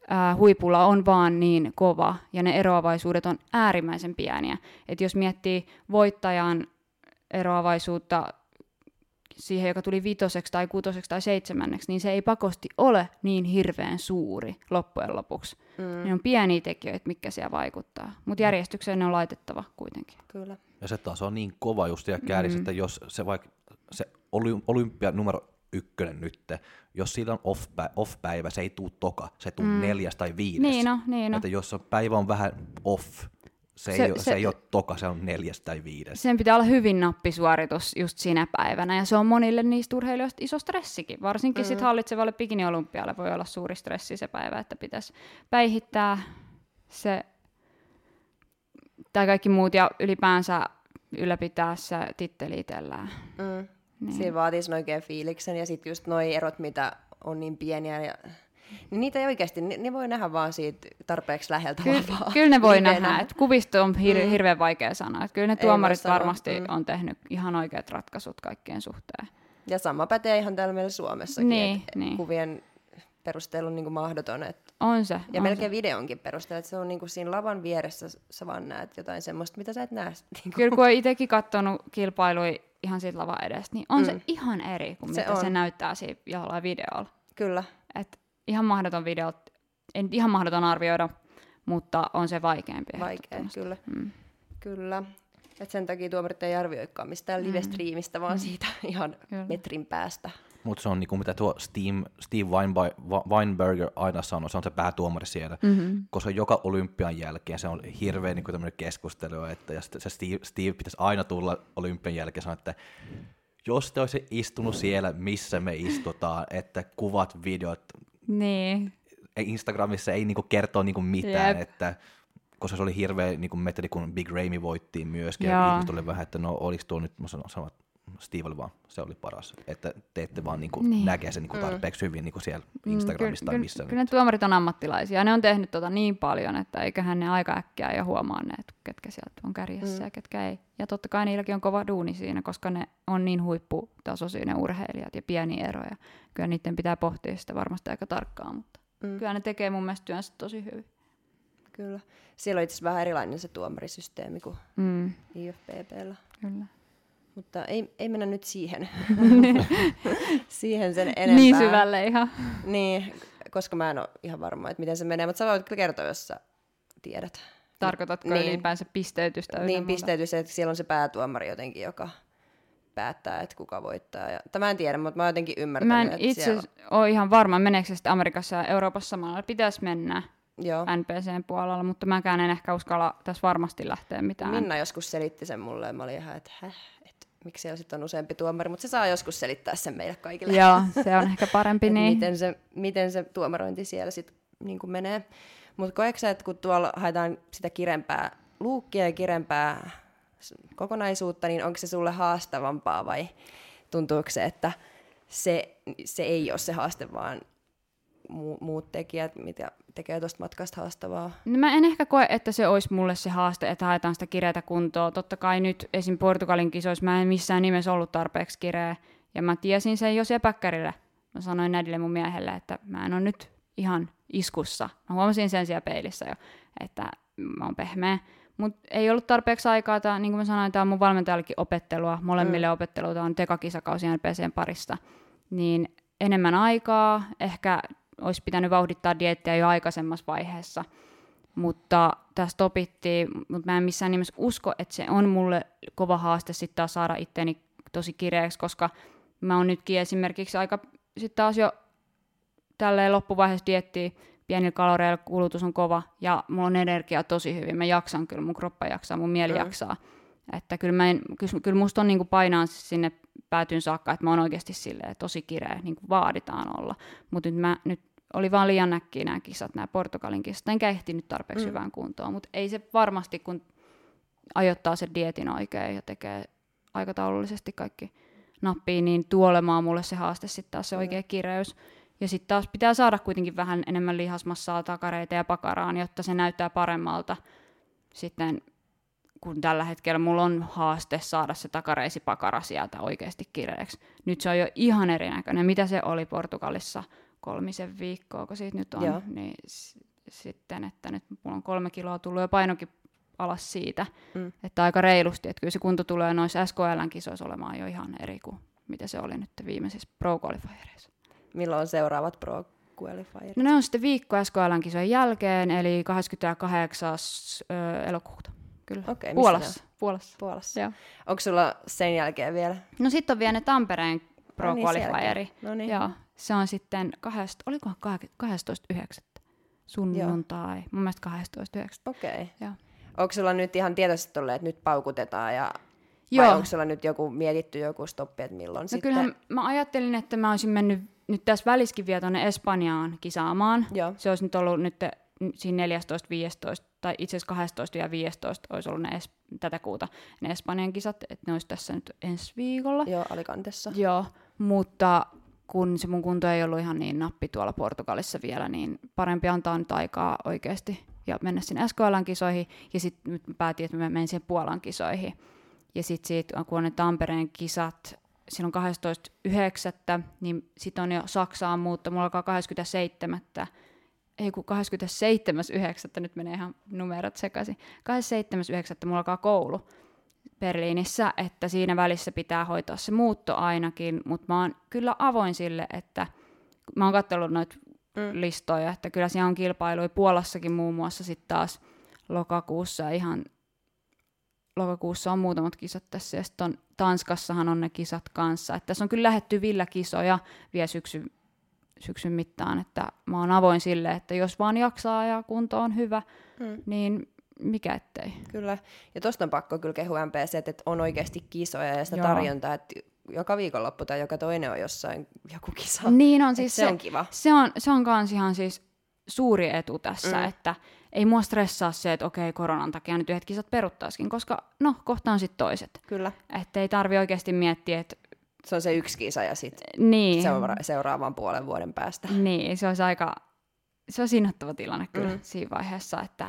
ää, huipulla on vaan niin kova ja ne eroavaisuudet on äärimmäisen pieniä. Et jos miettii voittajan eroavaisuutta siihen, joka tuli vitoseksi tai kutoseksi tai seitsemänneksi, niin se ei pakosti ole niin hirveän suuri loppujen lopuksi. Mm. Ne on pieniä tekijöitä, mitkä siellä vaikuttaa. Mutta järjestykseen ne on laitettava kuitenkin. Kyllä. Ja se taas on niin kova just ja kääris, mm. että jos se vaikka se oly- olympia numero ykkönen nyt, jos sillä on off-päivä, off-päivä se ei tuu toka, se tuu mm. neljäs tai viides. Niin no, niin no. Että jos on päivä on vähän off, se, Se- ei, se, se- ei ole toka, se on neljäs tai viides. Sen pitää olla hyvin nappisuoritus just sinä päivänä, ja se on monille niistä urheilijoista iso stressikin. Varsinkin mm. sit hallitsevalle bikini-olympialle voi olla suuri stressi se päivä, että pitäisi päihittää se, tai kaikki muut, ja ylipäänsä ylläpitää se titteli itsellään. Mm. Niin. Siinä vaatii sen oikein fiiliksen ja sitten just noi erot, mitä on niin pieniä ja niin niitä ei oikeasti, ne, ne voi nähdä vaan siitä tarpeeksi läheltä Kyllä, lavaa. kyllä ne voi Livenä. nähdä, että kuvista on hir- Mm. hirveän vaikea sanoa. Että kyllä ne tuomarit varmasti mm. on tehnyt ihan oikeat ratkaisut kaikkien suhteen. Ja sama pätee ihan täällä meillä Suomessakin, Niin, että niin. kuvien perustelu on niin kuin mahdoton. Et, On se. ja on melkein videonkin perusteella, että se on niin kuin siinä lavan vieressä sä vaan näet jotain semmoista, mitä sä et näe. Niin. Kyllä kun on itsekin katsonut kilpailui ihan siitä lavan edestä, niin on mm. Se ihan eri kuin Se mitä se on. näyttää siinä jollain videolla. Kyllä, Et ihan mahdoton video, en ihan mahdoton arvioida, mutta on se vaikeampi. vaikea, kyllä. Mm. kyllä. Et sen takia tuomarit ei arvioikaan mistään live-striimistä, vaan siitä ihan Mm. Kyllä. metrin päästä. Mutta se on niinku, mitä tuo Steve, Steve Weinberg, Weinberger aina sanoi, se on se päätuomari siellä, Mm-hmm. koska joka olympian jälkeen se on hirveä niin tämmöinen keskustelu, että ja se Steve, Steve pitäisi aina tulla olympian jälkeen sanoa, että jos te olisi istunut siellä, missä me istutaan, että kuvat, videot, Niin, Instagramissa ei niinku kertoo niinku mitään, Jep. että koska se oli hirveä niinku metodi, kun Big Ramy voittiin myöskin, Joo. ja ihmiset oli vähän, että no oliko tuo nyt, mä sanon, sanon että Steve oli vaan, se oli paras, että te ette vaan niinku Niin. näkee sen niinku tarpeeksi hyvin niinku siellä Instagramissa tai kyllä, missä. Kyllä, kyllä ne tuomarit on ammattilaisia. Ne on tehnyt tota niin paljon, että eiköhän ne aika äkkiä jo huomaa ne, että ketkä sieltä on kärjessä mm. ja ketkä ei. Ja totta kai niilläkin on kova duuni siinä, koska ne on niin huipputasoisia ne urheilijat ja pieniä eroja. Kyllä niiden pitää pohtia sitä varmasti aika tarkkaan, mutta Mm. kyllä ne tekee mun mielestä työnsä tosi hyvin. Kyllä. Siellä on itse asiassa vähän erilainen se tuomarisysteemi kuin Mm, IFPPllä. kyllä. Mutta ei, ei mennä nyt siihen, siihen sen enempää. Niin syvälle ihan. Niin, koska mä en ole ihan varma, että miten se menee, mutta sä voit kertoa, jos sä tiedät. Tarkoitatko Niin. niin. ylipäänsä pisteytystä? Niin pisteytys, että siellä on se päätuomari jotenkin, joka päättää, että kuka voittaa. Ja, tämä en tiedä, mutta mä oon jotenkin ymmärtänyt, Mä en että itse siellä... ole ihan varma, meneekö se sitten Amerikassa ja Euroopassa samalla. Pitäisi mennä Joo. NPCn puolella, mutta mäkään en ehkä uskalla tässä varmasti lähteä mitään. Minna joskus selitti sen mulle ja mä olin ihan, että häh, miksi siellä sitten on useampi tuomari, mutta se saa joskus selittää sen meille kaikille. Joo, se on ehkä parempi niin. miten, se, miten se tuomarointi siellä sitten niin menee. Mutta koetko että kun tuolla haetaan sitä kirempää luukkia ja kirempää kokonaisuutta, niin onko se sulle haastavampaa vai tuntuuko se, että se, se ei ole se haaste, vaan mu- muut tekijät, mitä tekee tuosta matkasta haastavaa? No mä en ehkä koe, että se olisi mulle se haaste, että haetaan sitä kireätä kuntoa. Totta kai nyt esim. Portugalin kisoissa mä en missään nimessä ollut tarpeeksi kireä. Ja mä tiesin sen jo sepäkkärillä. Mä sanoin nädille mun miehelle, että mä en ole nyt ihan iskussa. Mä huomasin sen siellä peilissä jo, että mä oon pehmeä. Mutta ei ollut tarpeeksi aikaa, tää, niin kuin mä sanoin, tämä on mun valmentajallekin opettelua, molemmille mm. opetteluita on tekakisakausi NPCn parissa, niin enemmän aikaa, ehkä olisi pitänyt vauhdittaa dieettiä jo aikaisemmassa vaiheessa, mutta tästä opittiin, mutta mä en missään nimessä usko, että se on mulle kova haaste sitten taas saada itteni tosi kireeksi, koska mä oon nytkin esimerkiksi aika sitten taas jo tälleen loppuvaiheessa diettiä, pienillä kaloreilla kulutus on kova ja mulla on energia tosi hyvin. Mä jaksan kyllä, mun kroppa jaksaa, mun mieli mm. jaksaa. Että kyllä, mä en, kyllä, kyllä musta on niin kuin painaa sinne päätyyn saakka, että mä oon oikeasti silleen tosi kireä, niin kuin vaaditaan olla. Mutta nyt, mä, nyt oli vaan liian näkkiä nämä kisat, nämä Portugalin kisat, enkä ehtinyt tarpeeksi mm. hyvään kuntoon. Mutta ei se varmasti, kun ajoittaa sen dietin oikein ja tekee aikataulullisesti kaikki nappiin, niin tuolemaan mulle se haaste sitten taas se oikea kireys. Ja sitten taas pitää saada kuitenkin vähän enemmän lihasmassaa, takareita ja pakaraan, jotta se näyttää paremmalta sitten kun tällä hetkellä mulla on haaste saada se takareisi pakara sieltä oikeasti kireeksi. Nyt se on jo ihan erinäköinen. Mitä se oli Portugalissa kolmisen viikkoa, kun siitä nyt on, Joo. niin s- sitten, että nyt mulla on kolme kiloa tullut jo painokin alas siitä, mm. että aika reilusti, että kyllä se kunto tulee noissa SKLn kisoissa olemaan jo ihan eri kuin mitä se oli nyt viimeisissä Pro Qualifiereissa. Milloin on seuraavat Pro Qualifierit? No ne on sitten viikko SKLn kisojen jälkeen, eli 28. elokuuta. Kyllä. Okei, Puolassa. Puolassa. Puolassa. Joo. Onko sulla sen jälkeen vielä? No sitten on vielä ne Tampereen Pro No niin, Qualifieri. No niin. Joo, se on sitten, kahdest, olikohan 12.9. sunnuntai, mun mielestä 12.9. Okei. Joo. Onko sulla nyt ihan tietoisesti tullut, että nyt paukutetaan ja Joo. vai onko sulla nyt joku mietitty joku stoppi, että milloin No sitten? kyllähän mä ajattelin, että mä olisin mennyt nyt tässä väliskin vielä tuonne Espanjaan kisaamaan. Joo. Se olisi nyt ollut nyt siinä 14-15, tai itse asiassa 12 ja 15 olisi ollut ne es, tätä kuuta ne Espanjan kisat, että ne olisi tässä nyt ensi viikolla. Joo, Alicantessa. Joo, mutta kun se mun kunto ei ollut ihan niin nappi tuolla Portugalissa vielä, niin parempi antaa nyt aikaa oikeasti ja mennä sinne SKLn kisoihin. Ja sitten nyt päätin, että mä menen siihen Puolan kisoihin. Ja sitten siitä, kun on ne Tampereen kisat, silloin 12.9., niin sitten on jo Saksaan muutto, mulla alkaa 27. Ei kun 27.9. nyt menee ihan numerot sekaisin. 27.9. mulla alkaa koulu Berliinissä, että siinä välissä pitää hoitaa se muutto ainakin, mutta mä oon kyllä avoin sille, että mä oon katsellut noita Mm. listoja, että kyllä siellä on kilpailuja Puolassakin muun muassa sitten taas lokakuussa ihan lokakuussa on muutamat kisat tässä ja sitten on, Tanskassahan on ne kisat kanssa. Että tässä on kyllä lähetty kisoja vielä syksyn, syksyn mittaan, että mä oon avoin sille, että jos vaan jaksaa ja kunto on hyvä, Mm. niin mikä ettei. Kyllä. Ja tosta on pakko kyllä kehua MPC, että on oikeasti kisoja ja sitä Joo. tarjontaa, että joka viikonloppu tai joka toinen on jossain joku kisa. Niin on siis se, on kiva. Se on, se on kans ihan siis suuri etu tässä, Mm. että ei mua stressaa se, että okei, koronan takia nyt yhdet kisat peruttaisikin, koska no, kohta on sitten toiset. Kyllä. Että ei tarvi oikeasti miettiä, että Se on se yksi kisa ja sitten niin, seura- seuraavan puolen vuoden päästä. niin, se olisi aika, se on innoittava tilanne kyllä Mm. siinä vaiheessa, että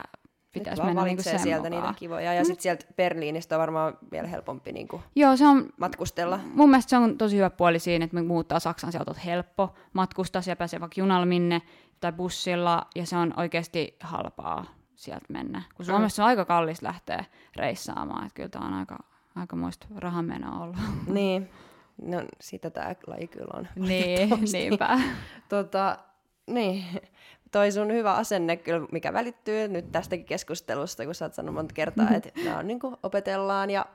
pitäisi mennä niinku sen sieltä mukaan. niitä kivoja. Ja sitten sieltä Berliinistä on varmaan vielä helpompi niinku Joo, se on, matkustella. mun mielestä se on tosi hyvä puoli siinä, että me muuttaa Saksan sieltä on helppo matkustaa, siellä pääsee vaikka junalla minne tai bussilla, ja se on oikeasti halpaa sieltä mennä. Kun Suomessa se on aika kallis lähteä reissaamaan, että kyllä tämä on aika, aika muista rahamenoa ollut. Niin. No, sitä tämä laji kyllä on. niin, niinpä. Tota, niin. Toi sun hyvä asenne kyllä, mikä välittyy nyt tästäkin keskustelusta, kun sä oot sanonut monta kertaa, että nämä on niin opetellaan ja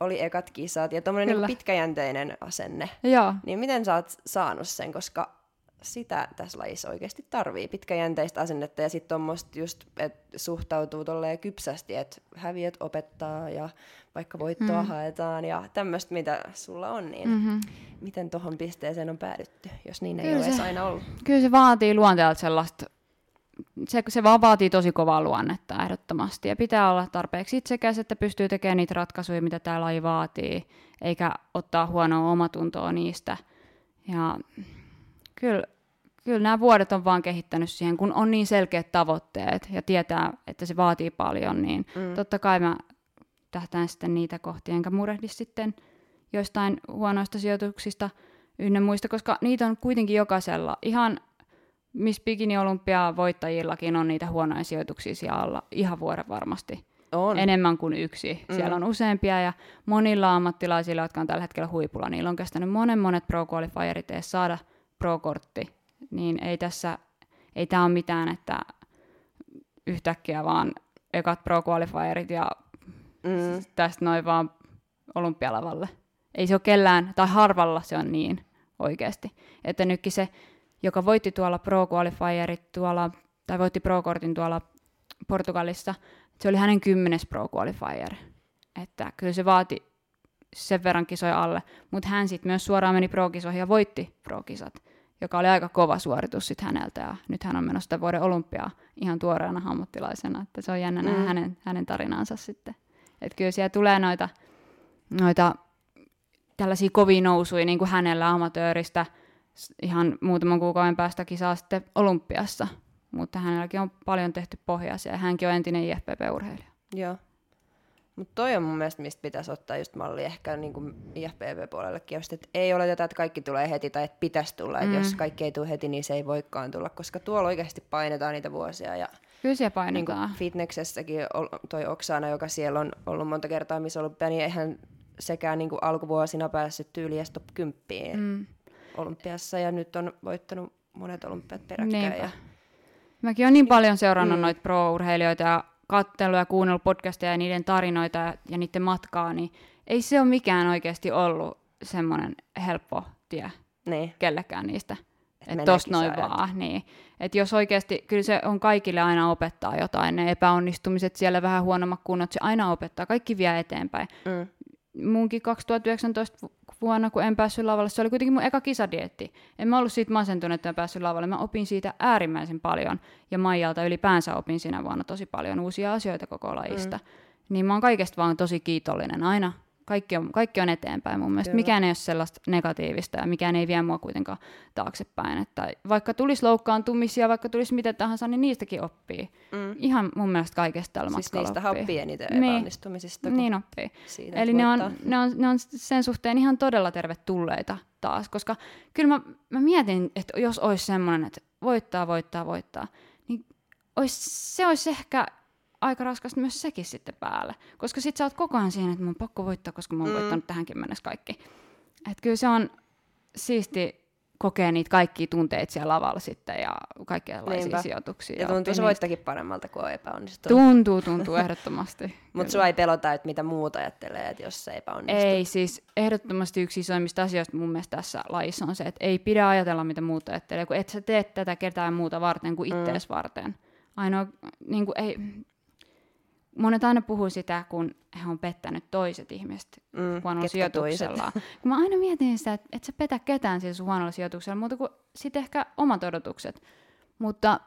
oli ekat kisat ja tommonen niin pitkäjänteinen asenne. Joo, Niin miten sä oot saanut sen, koska sitä tässä lajissa oikeasti tarvii, pitkäjänteistä asennetta ja sitten tuommoista just, että suhtautuu tolleen kypsästi, että häviöt opettaa ja vaikka voittoa mm. haetaan ja tämmöistä, mitä sulla on, niin mm-hmm. miten tuohon pisteeseen on päädytty, jos niin ei Kyllä ole se- edes aina ollut? kyllä se vaatii luonteelta sellaista, se, se vaan vaatii tosi kovaa luonnetta ehdottomasti. Ja pitää olla tarpeeksi itsekäs, että pystyy tekemään niitä ratkaisuja, mitä tämä laji vaatii, eikä ottaa huonoa omatuntoa niistä. Ja kyllä, kyllä nämä vuodet on vaan kehittänyt siihen, kun on niin selkeät tavoitteet ja tietää, että se vaatii paljon, niin mm. totta kai mä tähtään sitten niitä kohti, enkä murehdi sitten joistain huonoista sijoituksista ynnä muista, koska niitä on kuitenkin jokaisella. Ihan Miss Bikini Olympia voittajillakin on niitä huonoja sijoituksia siellä alla ihan vuoden varmasti. On. enemmän kuin yksi. Mm. Siellä on useampia ja monilla ammattilaisilla, jotka on tällä hetkellä huipulla, niillä on kestänyt monen monet pro qualifierit edes saada pro-kortti. Niin ei tässä, ei tämä ole mitään, että yhtäkkiä vaan ekat pro qualifierit ja mm. tästä noin vaan olympialavalle. Ei se ole kellään, tai harvalla se on niin oikeasti. Että nytkin se, joka voitti tuolla pro qualifierit tuolla, tai voitti pro-kortin tuolla Portugalissa, se oli hänen kymmenes pro qualifier. Että kyllä se vaati sen verran kisoja alle, mutta hän sitten myös suoraan meni pro-kisoihin ja voitti pro-kisat, joka oli aika kova suoritus sitten häneltä ja nyt hän on menossa vuoden olympiaa ihan tuoreena ammattilaisena, että se on jännä mm. hänen, hänen tarinansa sitten. Että kyllä siellä tulee noita, noita tällaisia kovia nousuja niin kuin hänellä amatööristä ihan muutaman kuukauden päästä kisaa sitten olympiassa, mutta hänelläkin on paljon tehty pohjaisia ja hänkin on entinen IFPP-urheilija. Joo. Mutta toi on mun mielestä, mistä pitäisi ottaa just malli ehkä niin kuin IFPV-puolellekin, just, että ei oleteta, että kaikki tulee heti tai että pitäisi tulla. Mm. Että jos kaikki ei tule heti, niin se ei voikaan tulla, koska tuolla oikeasti painetaan niitä vuosia. Ja Kyllä siellä painetaan. Niin fitnessessäkin toi Oksana, joka siellä on ollut monta kertaa missä ollut, niin eihän sekään niin kuin alkuvuosina päässyt tyyliin top 10 mm. Olympiassa ja nyt on voittanut monet olympiat peräkkäin. Niinpä. Ja... Mäkin olen niin paljon seurannut mm. noita pro-urheilijoita ja katsellut ja kuunnellut podcasteja ja niiden tarinoita ja, ja niiden matkaa, niin ei se ole mikään oikeasti ollut semmoinen helppo tie niin. kellekään niistä. Että et tosta noin vaan. Niin. Et jos oikeasti, kyllä se on kaikille aina opettaa jotain, ne epäonnistumiset siellä vähän huonommat kunnot, se aina opettaa, kaikki vie eteenpäin. Mm. Munkin 2019 vuonna, kun en päässyt lavalle, se oli kuitenkin mun eka kisadietti. En mä ollut siitä masentunut, että en päässyt lavalle. Mä opin siitä äärimmäisen paljon, ja Maijalta ylipäänsä opin siinä vuonna tosi paljon uusia asioita koko lajista. Mm. Niin mä oon kaikesta vaan tosi kiitollinen aina kaikki on, kaikki on eteenpäin mun mielestä. Kyllä. Mikään ei ole sellaista negatiivista ja mikään ei vie mua kuitenkaan taaksepäin. Että vaikka tulisi loukkaantumisia, vaikka tulisi mitä tahansa, niin niistäkin oppii. Mm. Ihan mun mielestä kaikesta tällä siis niistä oppii. eniten niin. epäonnistumisista. Niin oppii. Eli ne on, ne, on, ne on sen suhteen ihan todella tervetulleita taas, koska kyllä mä, mä mietin, että jos olisi semmoinen, että voittaa, voittaa, voittaa, niin olisi, se olisi ehkä aika raskasta myös sekin sitten päälle. Koska sit sä oot koko ajan siinä, että mun on pakko voittaa, koska mä oon mm. voittanut tähänkin mennessä kaikki. Et kyllä se on siisti kokea niitä kaikkia tunteita siellä lavalla sitten ja kaikenlaisia Niinpä. sijoituksia. Ja tuntuu se voittakin paremmalta kuin on epäonnistunut. Tuntuu, tuntuu ehdottomasti. Mutta sua ei pelota, että mitä muut ajattelee, että jos se epäonnistuu. Ei, siis ehdottomasti yksi isoimmista asioista mun mielestä tässä lajissa on se, että ei pidä ajatella, mitä muut ajattelee, kun et sä tee tätä ketään muuta varten kuin ittees mm. varten. Ainoa, niin kuin, ei, monet aina puhuu sitä, kun he on pettänyt toiset ihmiset mm, huonolla sijoituksella. Kun mä aina mietin sitä, että et sä petä ketään siis huonolla sijoituksella, mutta kuin sitten ehkä omat odotukset. Mutta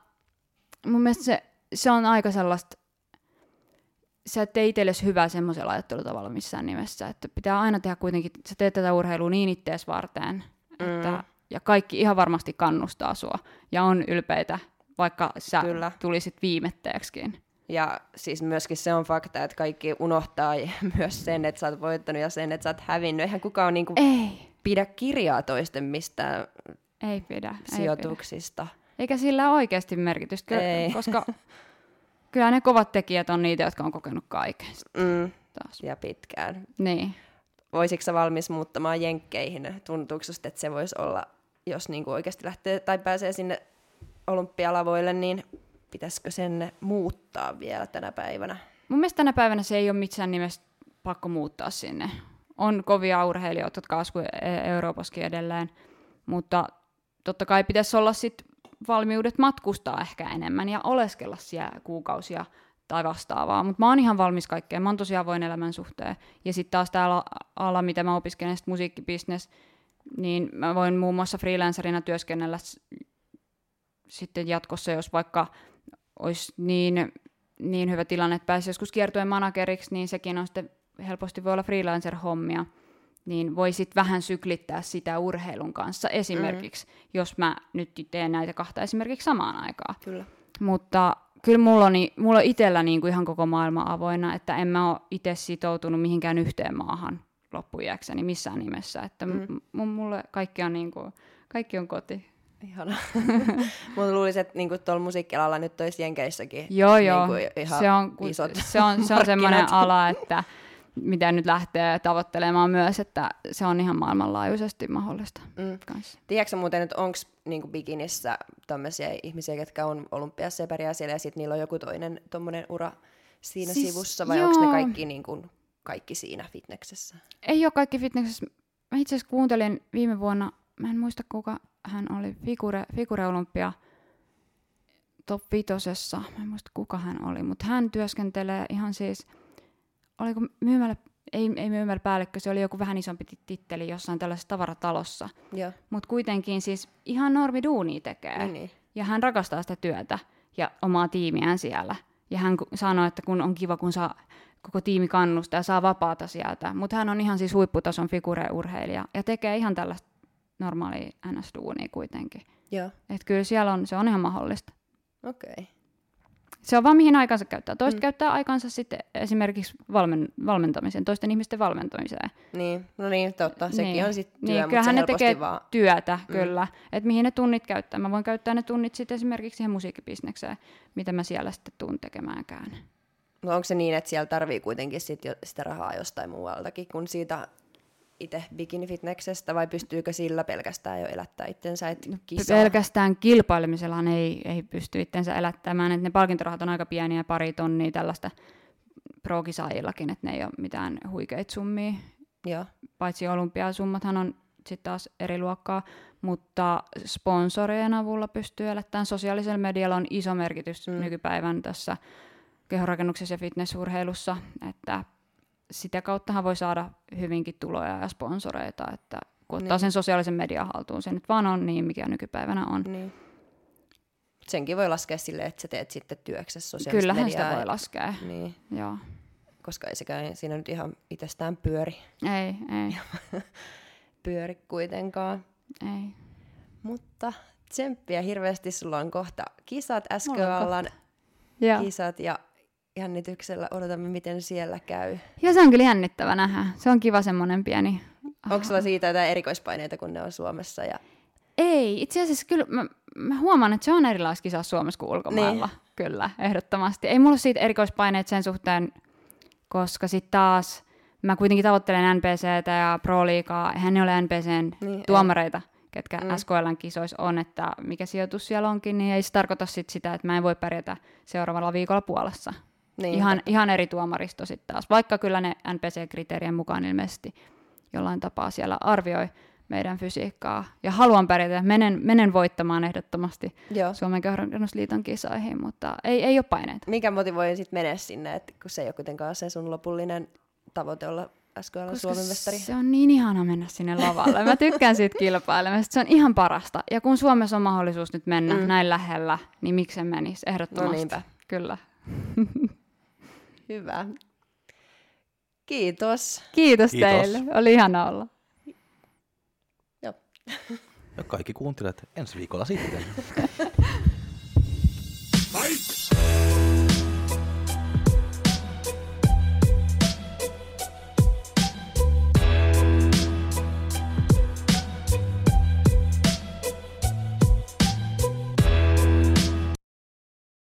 mun mielestä se, se on aika sellaista, sä et tee itsellesi hyvää semmoisella ajattelutavalla missään nimessä, että pitää aina tehdä kuitenkin, sä teet tätä urheilua niin ittees varten, mm. että, ja kaikki ihan varmasti kannustaa sua ja on ylpeitä, vaikka sä Kyllä. tulisit viimetteeksikin. Ja siis myöskin se on fakta, että kaikki unohtaa myös sen, että sä oot voittanut ja sen, että sä oot hävinnyt. Eihän kukaan niinku ei. pidä kirjaa toisten mistään ei pidä, sijoituksista. Ei pidä. Eikä sillä ole oikeasti merkitystä, ei. koska kyllä ne kovat tekijät on niitä, jotka on kokenut kaiken. Mm. Taas. Ja pitkään. Niin. Voisitko sä valmis muuttamaan jenkkeihin? Tuntuuko että se voisi olla, jos niinku oikeasti lähtee tai pääsee sinne olympialavoille, niin pitäisikö sen muuttaa vielä tänä päivänä? Mun mielestä tänä päivänä se ei ole missään nimessä pakko muuttaa sinne. On kovia urheilijoita, jotka asuu e- Euroopassakin edelleen, mutta totta kai pitäisi olla sit valmiudet matkustaa ehkä enemmän ja oleskella siellä kuukausia tai vastaavaa, mutta mä oon ihan valmis kaikkeen, mä oon tosi avoin elämän suhteen. Ja sitten taas täällä alla, mitä mä opiskelen, musiikkibisnes, niin mä voin muun muassa freelancerina työskennellä sitten jatkossa, jos vaikka olisi niin, niin hyvä tilanne, että pääsisi joskus kiertojen manageriksi, niin sekin on sitten helposti voi olla freelancer-hommia, niin voi sitten vähän syklittää sitä urheilun kanssa esimerkiksi, mm-hmm. jos mä nyt teen näitä kahta esimerkiksi samaan aikaan. Kyllä. Mutta kyllä mulla on, mulla on itsellä niin kuin ihan koko maailma avoinna, että en mä ole itse sitoutunut mihinkään yhteen maahan loppujäkseni missään nimessä. Että mm. m- mulle kaikki on, niin kuin, kaikki on koti. Ihana. Mutta luulisin, että niinku tuolla musiikkialalla nyt olisi Jenkeissäkin Joo, joo. Niinku ihan se on, ku- isot se on, se on semmoinen ala, että mitä nyt lähtee tavoittelemaan myös, että se on ihan maailmanlaajuisesti mahdollista Mm. kanssa. Tiedätkö muuten, että onko niinku bikinissä tämmöisiä ihmisiä, jotka on olympiassa ja pärjää siellä, ja sitten niillä on joku toinen tommonen ura siinä Siis sivussa, vai onko ne kaikki, niinku, kaikki siinä fitneksessä? Ei ole kaikki fitnessessä. Mä itse asiassa kuuntelin viime vuonna, mä en muista kuka hän oli, Figure, Figure Olympia top vitosessa. Mä en muista kuka hän oli, mutta hän työskentelee ihan siis, oliko myymällä, ei, ei myymällä päällikkö, se oli joku vähän isompi tit- titteli jossain tällaisessa tavaratalossa. Mutta kuitenkin siis ihan normi duunia tekee. niin, niin. Ja hän rakastaa sitä työtä ja omaa tiimiään siellä. Ja hän sanoi, että kun on kiva, kun saa koko tiimi kannustaa ja saa vapaata sieltä. Mutta hän on ihan siis huipputason figureurheilija ja tekee ihan tällaista normaalia NS-duunia kuitenkin. Joo, Että kyllä siellä on, se on ihan mahdollista. okei. Okay. Se on vaan mihin aikansa käyttää. Toiset Mm. mm. käyttää aikansa sitten esimerkiksi valmen, valmentamiseen, toisten ihmisten valmentamiseen. Niin, no niin, totta. Sekin Niin. on sitten työ, Niin, mutta se kyllähän ne tekee vaan... työtä, Mm. mm. kyllä. Että mihin ne tunnit käyttää. Mä voin käyttää ne tunnit sitten esimerkiksi siihen musiikkibisnekseen, mitä mä siellä sitten tuun tekemäänkään. No onko se niin, että siellä tarvii kuitenkin sit jo sitä rahaa jostain muualtakin kuin siitä itse bikinifitneksestä, vai pystyykö sillä pelkästään jo elättää itsensä, että kisaa? Pelkästään kilpailemisellahan ei, ei pysty itsensä elättämään. Et ne palkintorahat on aika pieniä, pari tonnia tällaista pro-kisaajillakin, että ne ei ole mitään huikeita summia. Joo, Paitsi olympiasummathan on sitten taas eri luokkaa, mutta sponsorien avulla pystyy elättämään. Sosiaalisella medialla on iso merkitys Mm. nykypäivän tässä kehonrakennuksessa ja fitnessurheilussa, että sitä kauttahan voi saada hyvinkin tuloja ja sponsoreita, että kun ottaa Niin. sen sosiaalisen median haltuun, se nyt vaan on niin, mikä nykypäivänä on. niin. Senkin voi laskea silleen, että sä teet sitten työksessä sosiaalista Kyllähän mediaa. sitä voi laskea, Niin, joo. koska ei sekään siinä nyt ihan itsestään pyöri, Ei, ei, pyöri kuitenkaan. ei. Mutta tsemppiä hirveästi, sulla on kohta kisat, Ja, kisat ja jännityksellä odotamme, miten siellä käy. ja se on kyllä jännittävä nähdä. Se on kiva semmoinen pieni Onko sulla siitä jotain erikoispaineita, kun ne on Suomessa? Ja... Ei, itse asiassa kyllä mä, mä huomaan, että se on erilaista kisaa Suomessa kuin ulkomailla. Niin. Kyllä, ehdottomasti. Ei mulla siitä erikoispaineet sen suhteen, koska sitten taas mä kuitenkin tavoittelen NPCtä ja Pro-liigaa. Eihän ne ole NPCn Niin, ei. tuomareita, ketkä Mm. mm. SKLn kisoissa on, että mikä sijoitus siellä onkin, niin ei se tarkoita sit sitä, että mä en voi pärjätä seuraavalla viikolla Puolassa. Niin, Ihan, ihan eri tuomaristo sitten taas, vaikka kyllä ne NPC-kriteerien mukaan ilmeisesti jollain tapaa siellä arvioi meidän fysiikkaa. Ja haluan pärjätä, menen, menen voittamaan ehdottomasti Joo. Suomen kehonrakennusliiton kisoihin, mutta ei, ei ole paineita. Mikä motivoi sitten mennä sinne, että kun se ei ole kuitenkaan se sun lopullinen tavoite olla SKL Suomen mestari? se on niin ihana mennä sinne lavalle. Mä tykkään siitä kilpailemasta, se on ihan parasta. Ja kun Suomessa on mahdollisuus nyt mennä Mm. mm. näin lähellä, niin miksen menisi ehdottomasti. No niinpä. Kyllä. Hyvä. Kiitos. Kiitos, Kiitos. teille, oli ihana olla. Ja kaikki kuuntelijat ensi viikolla sitten.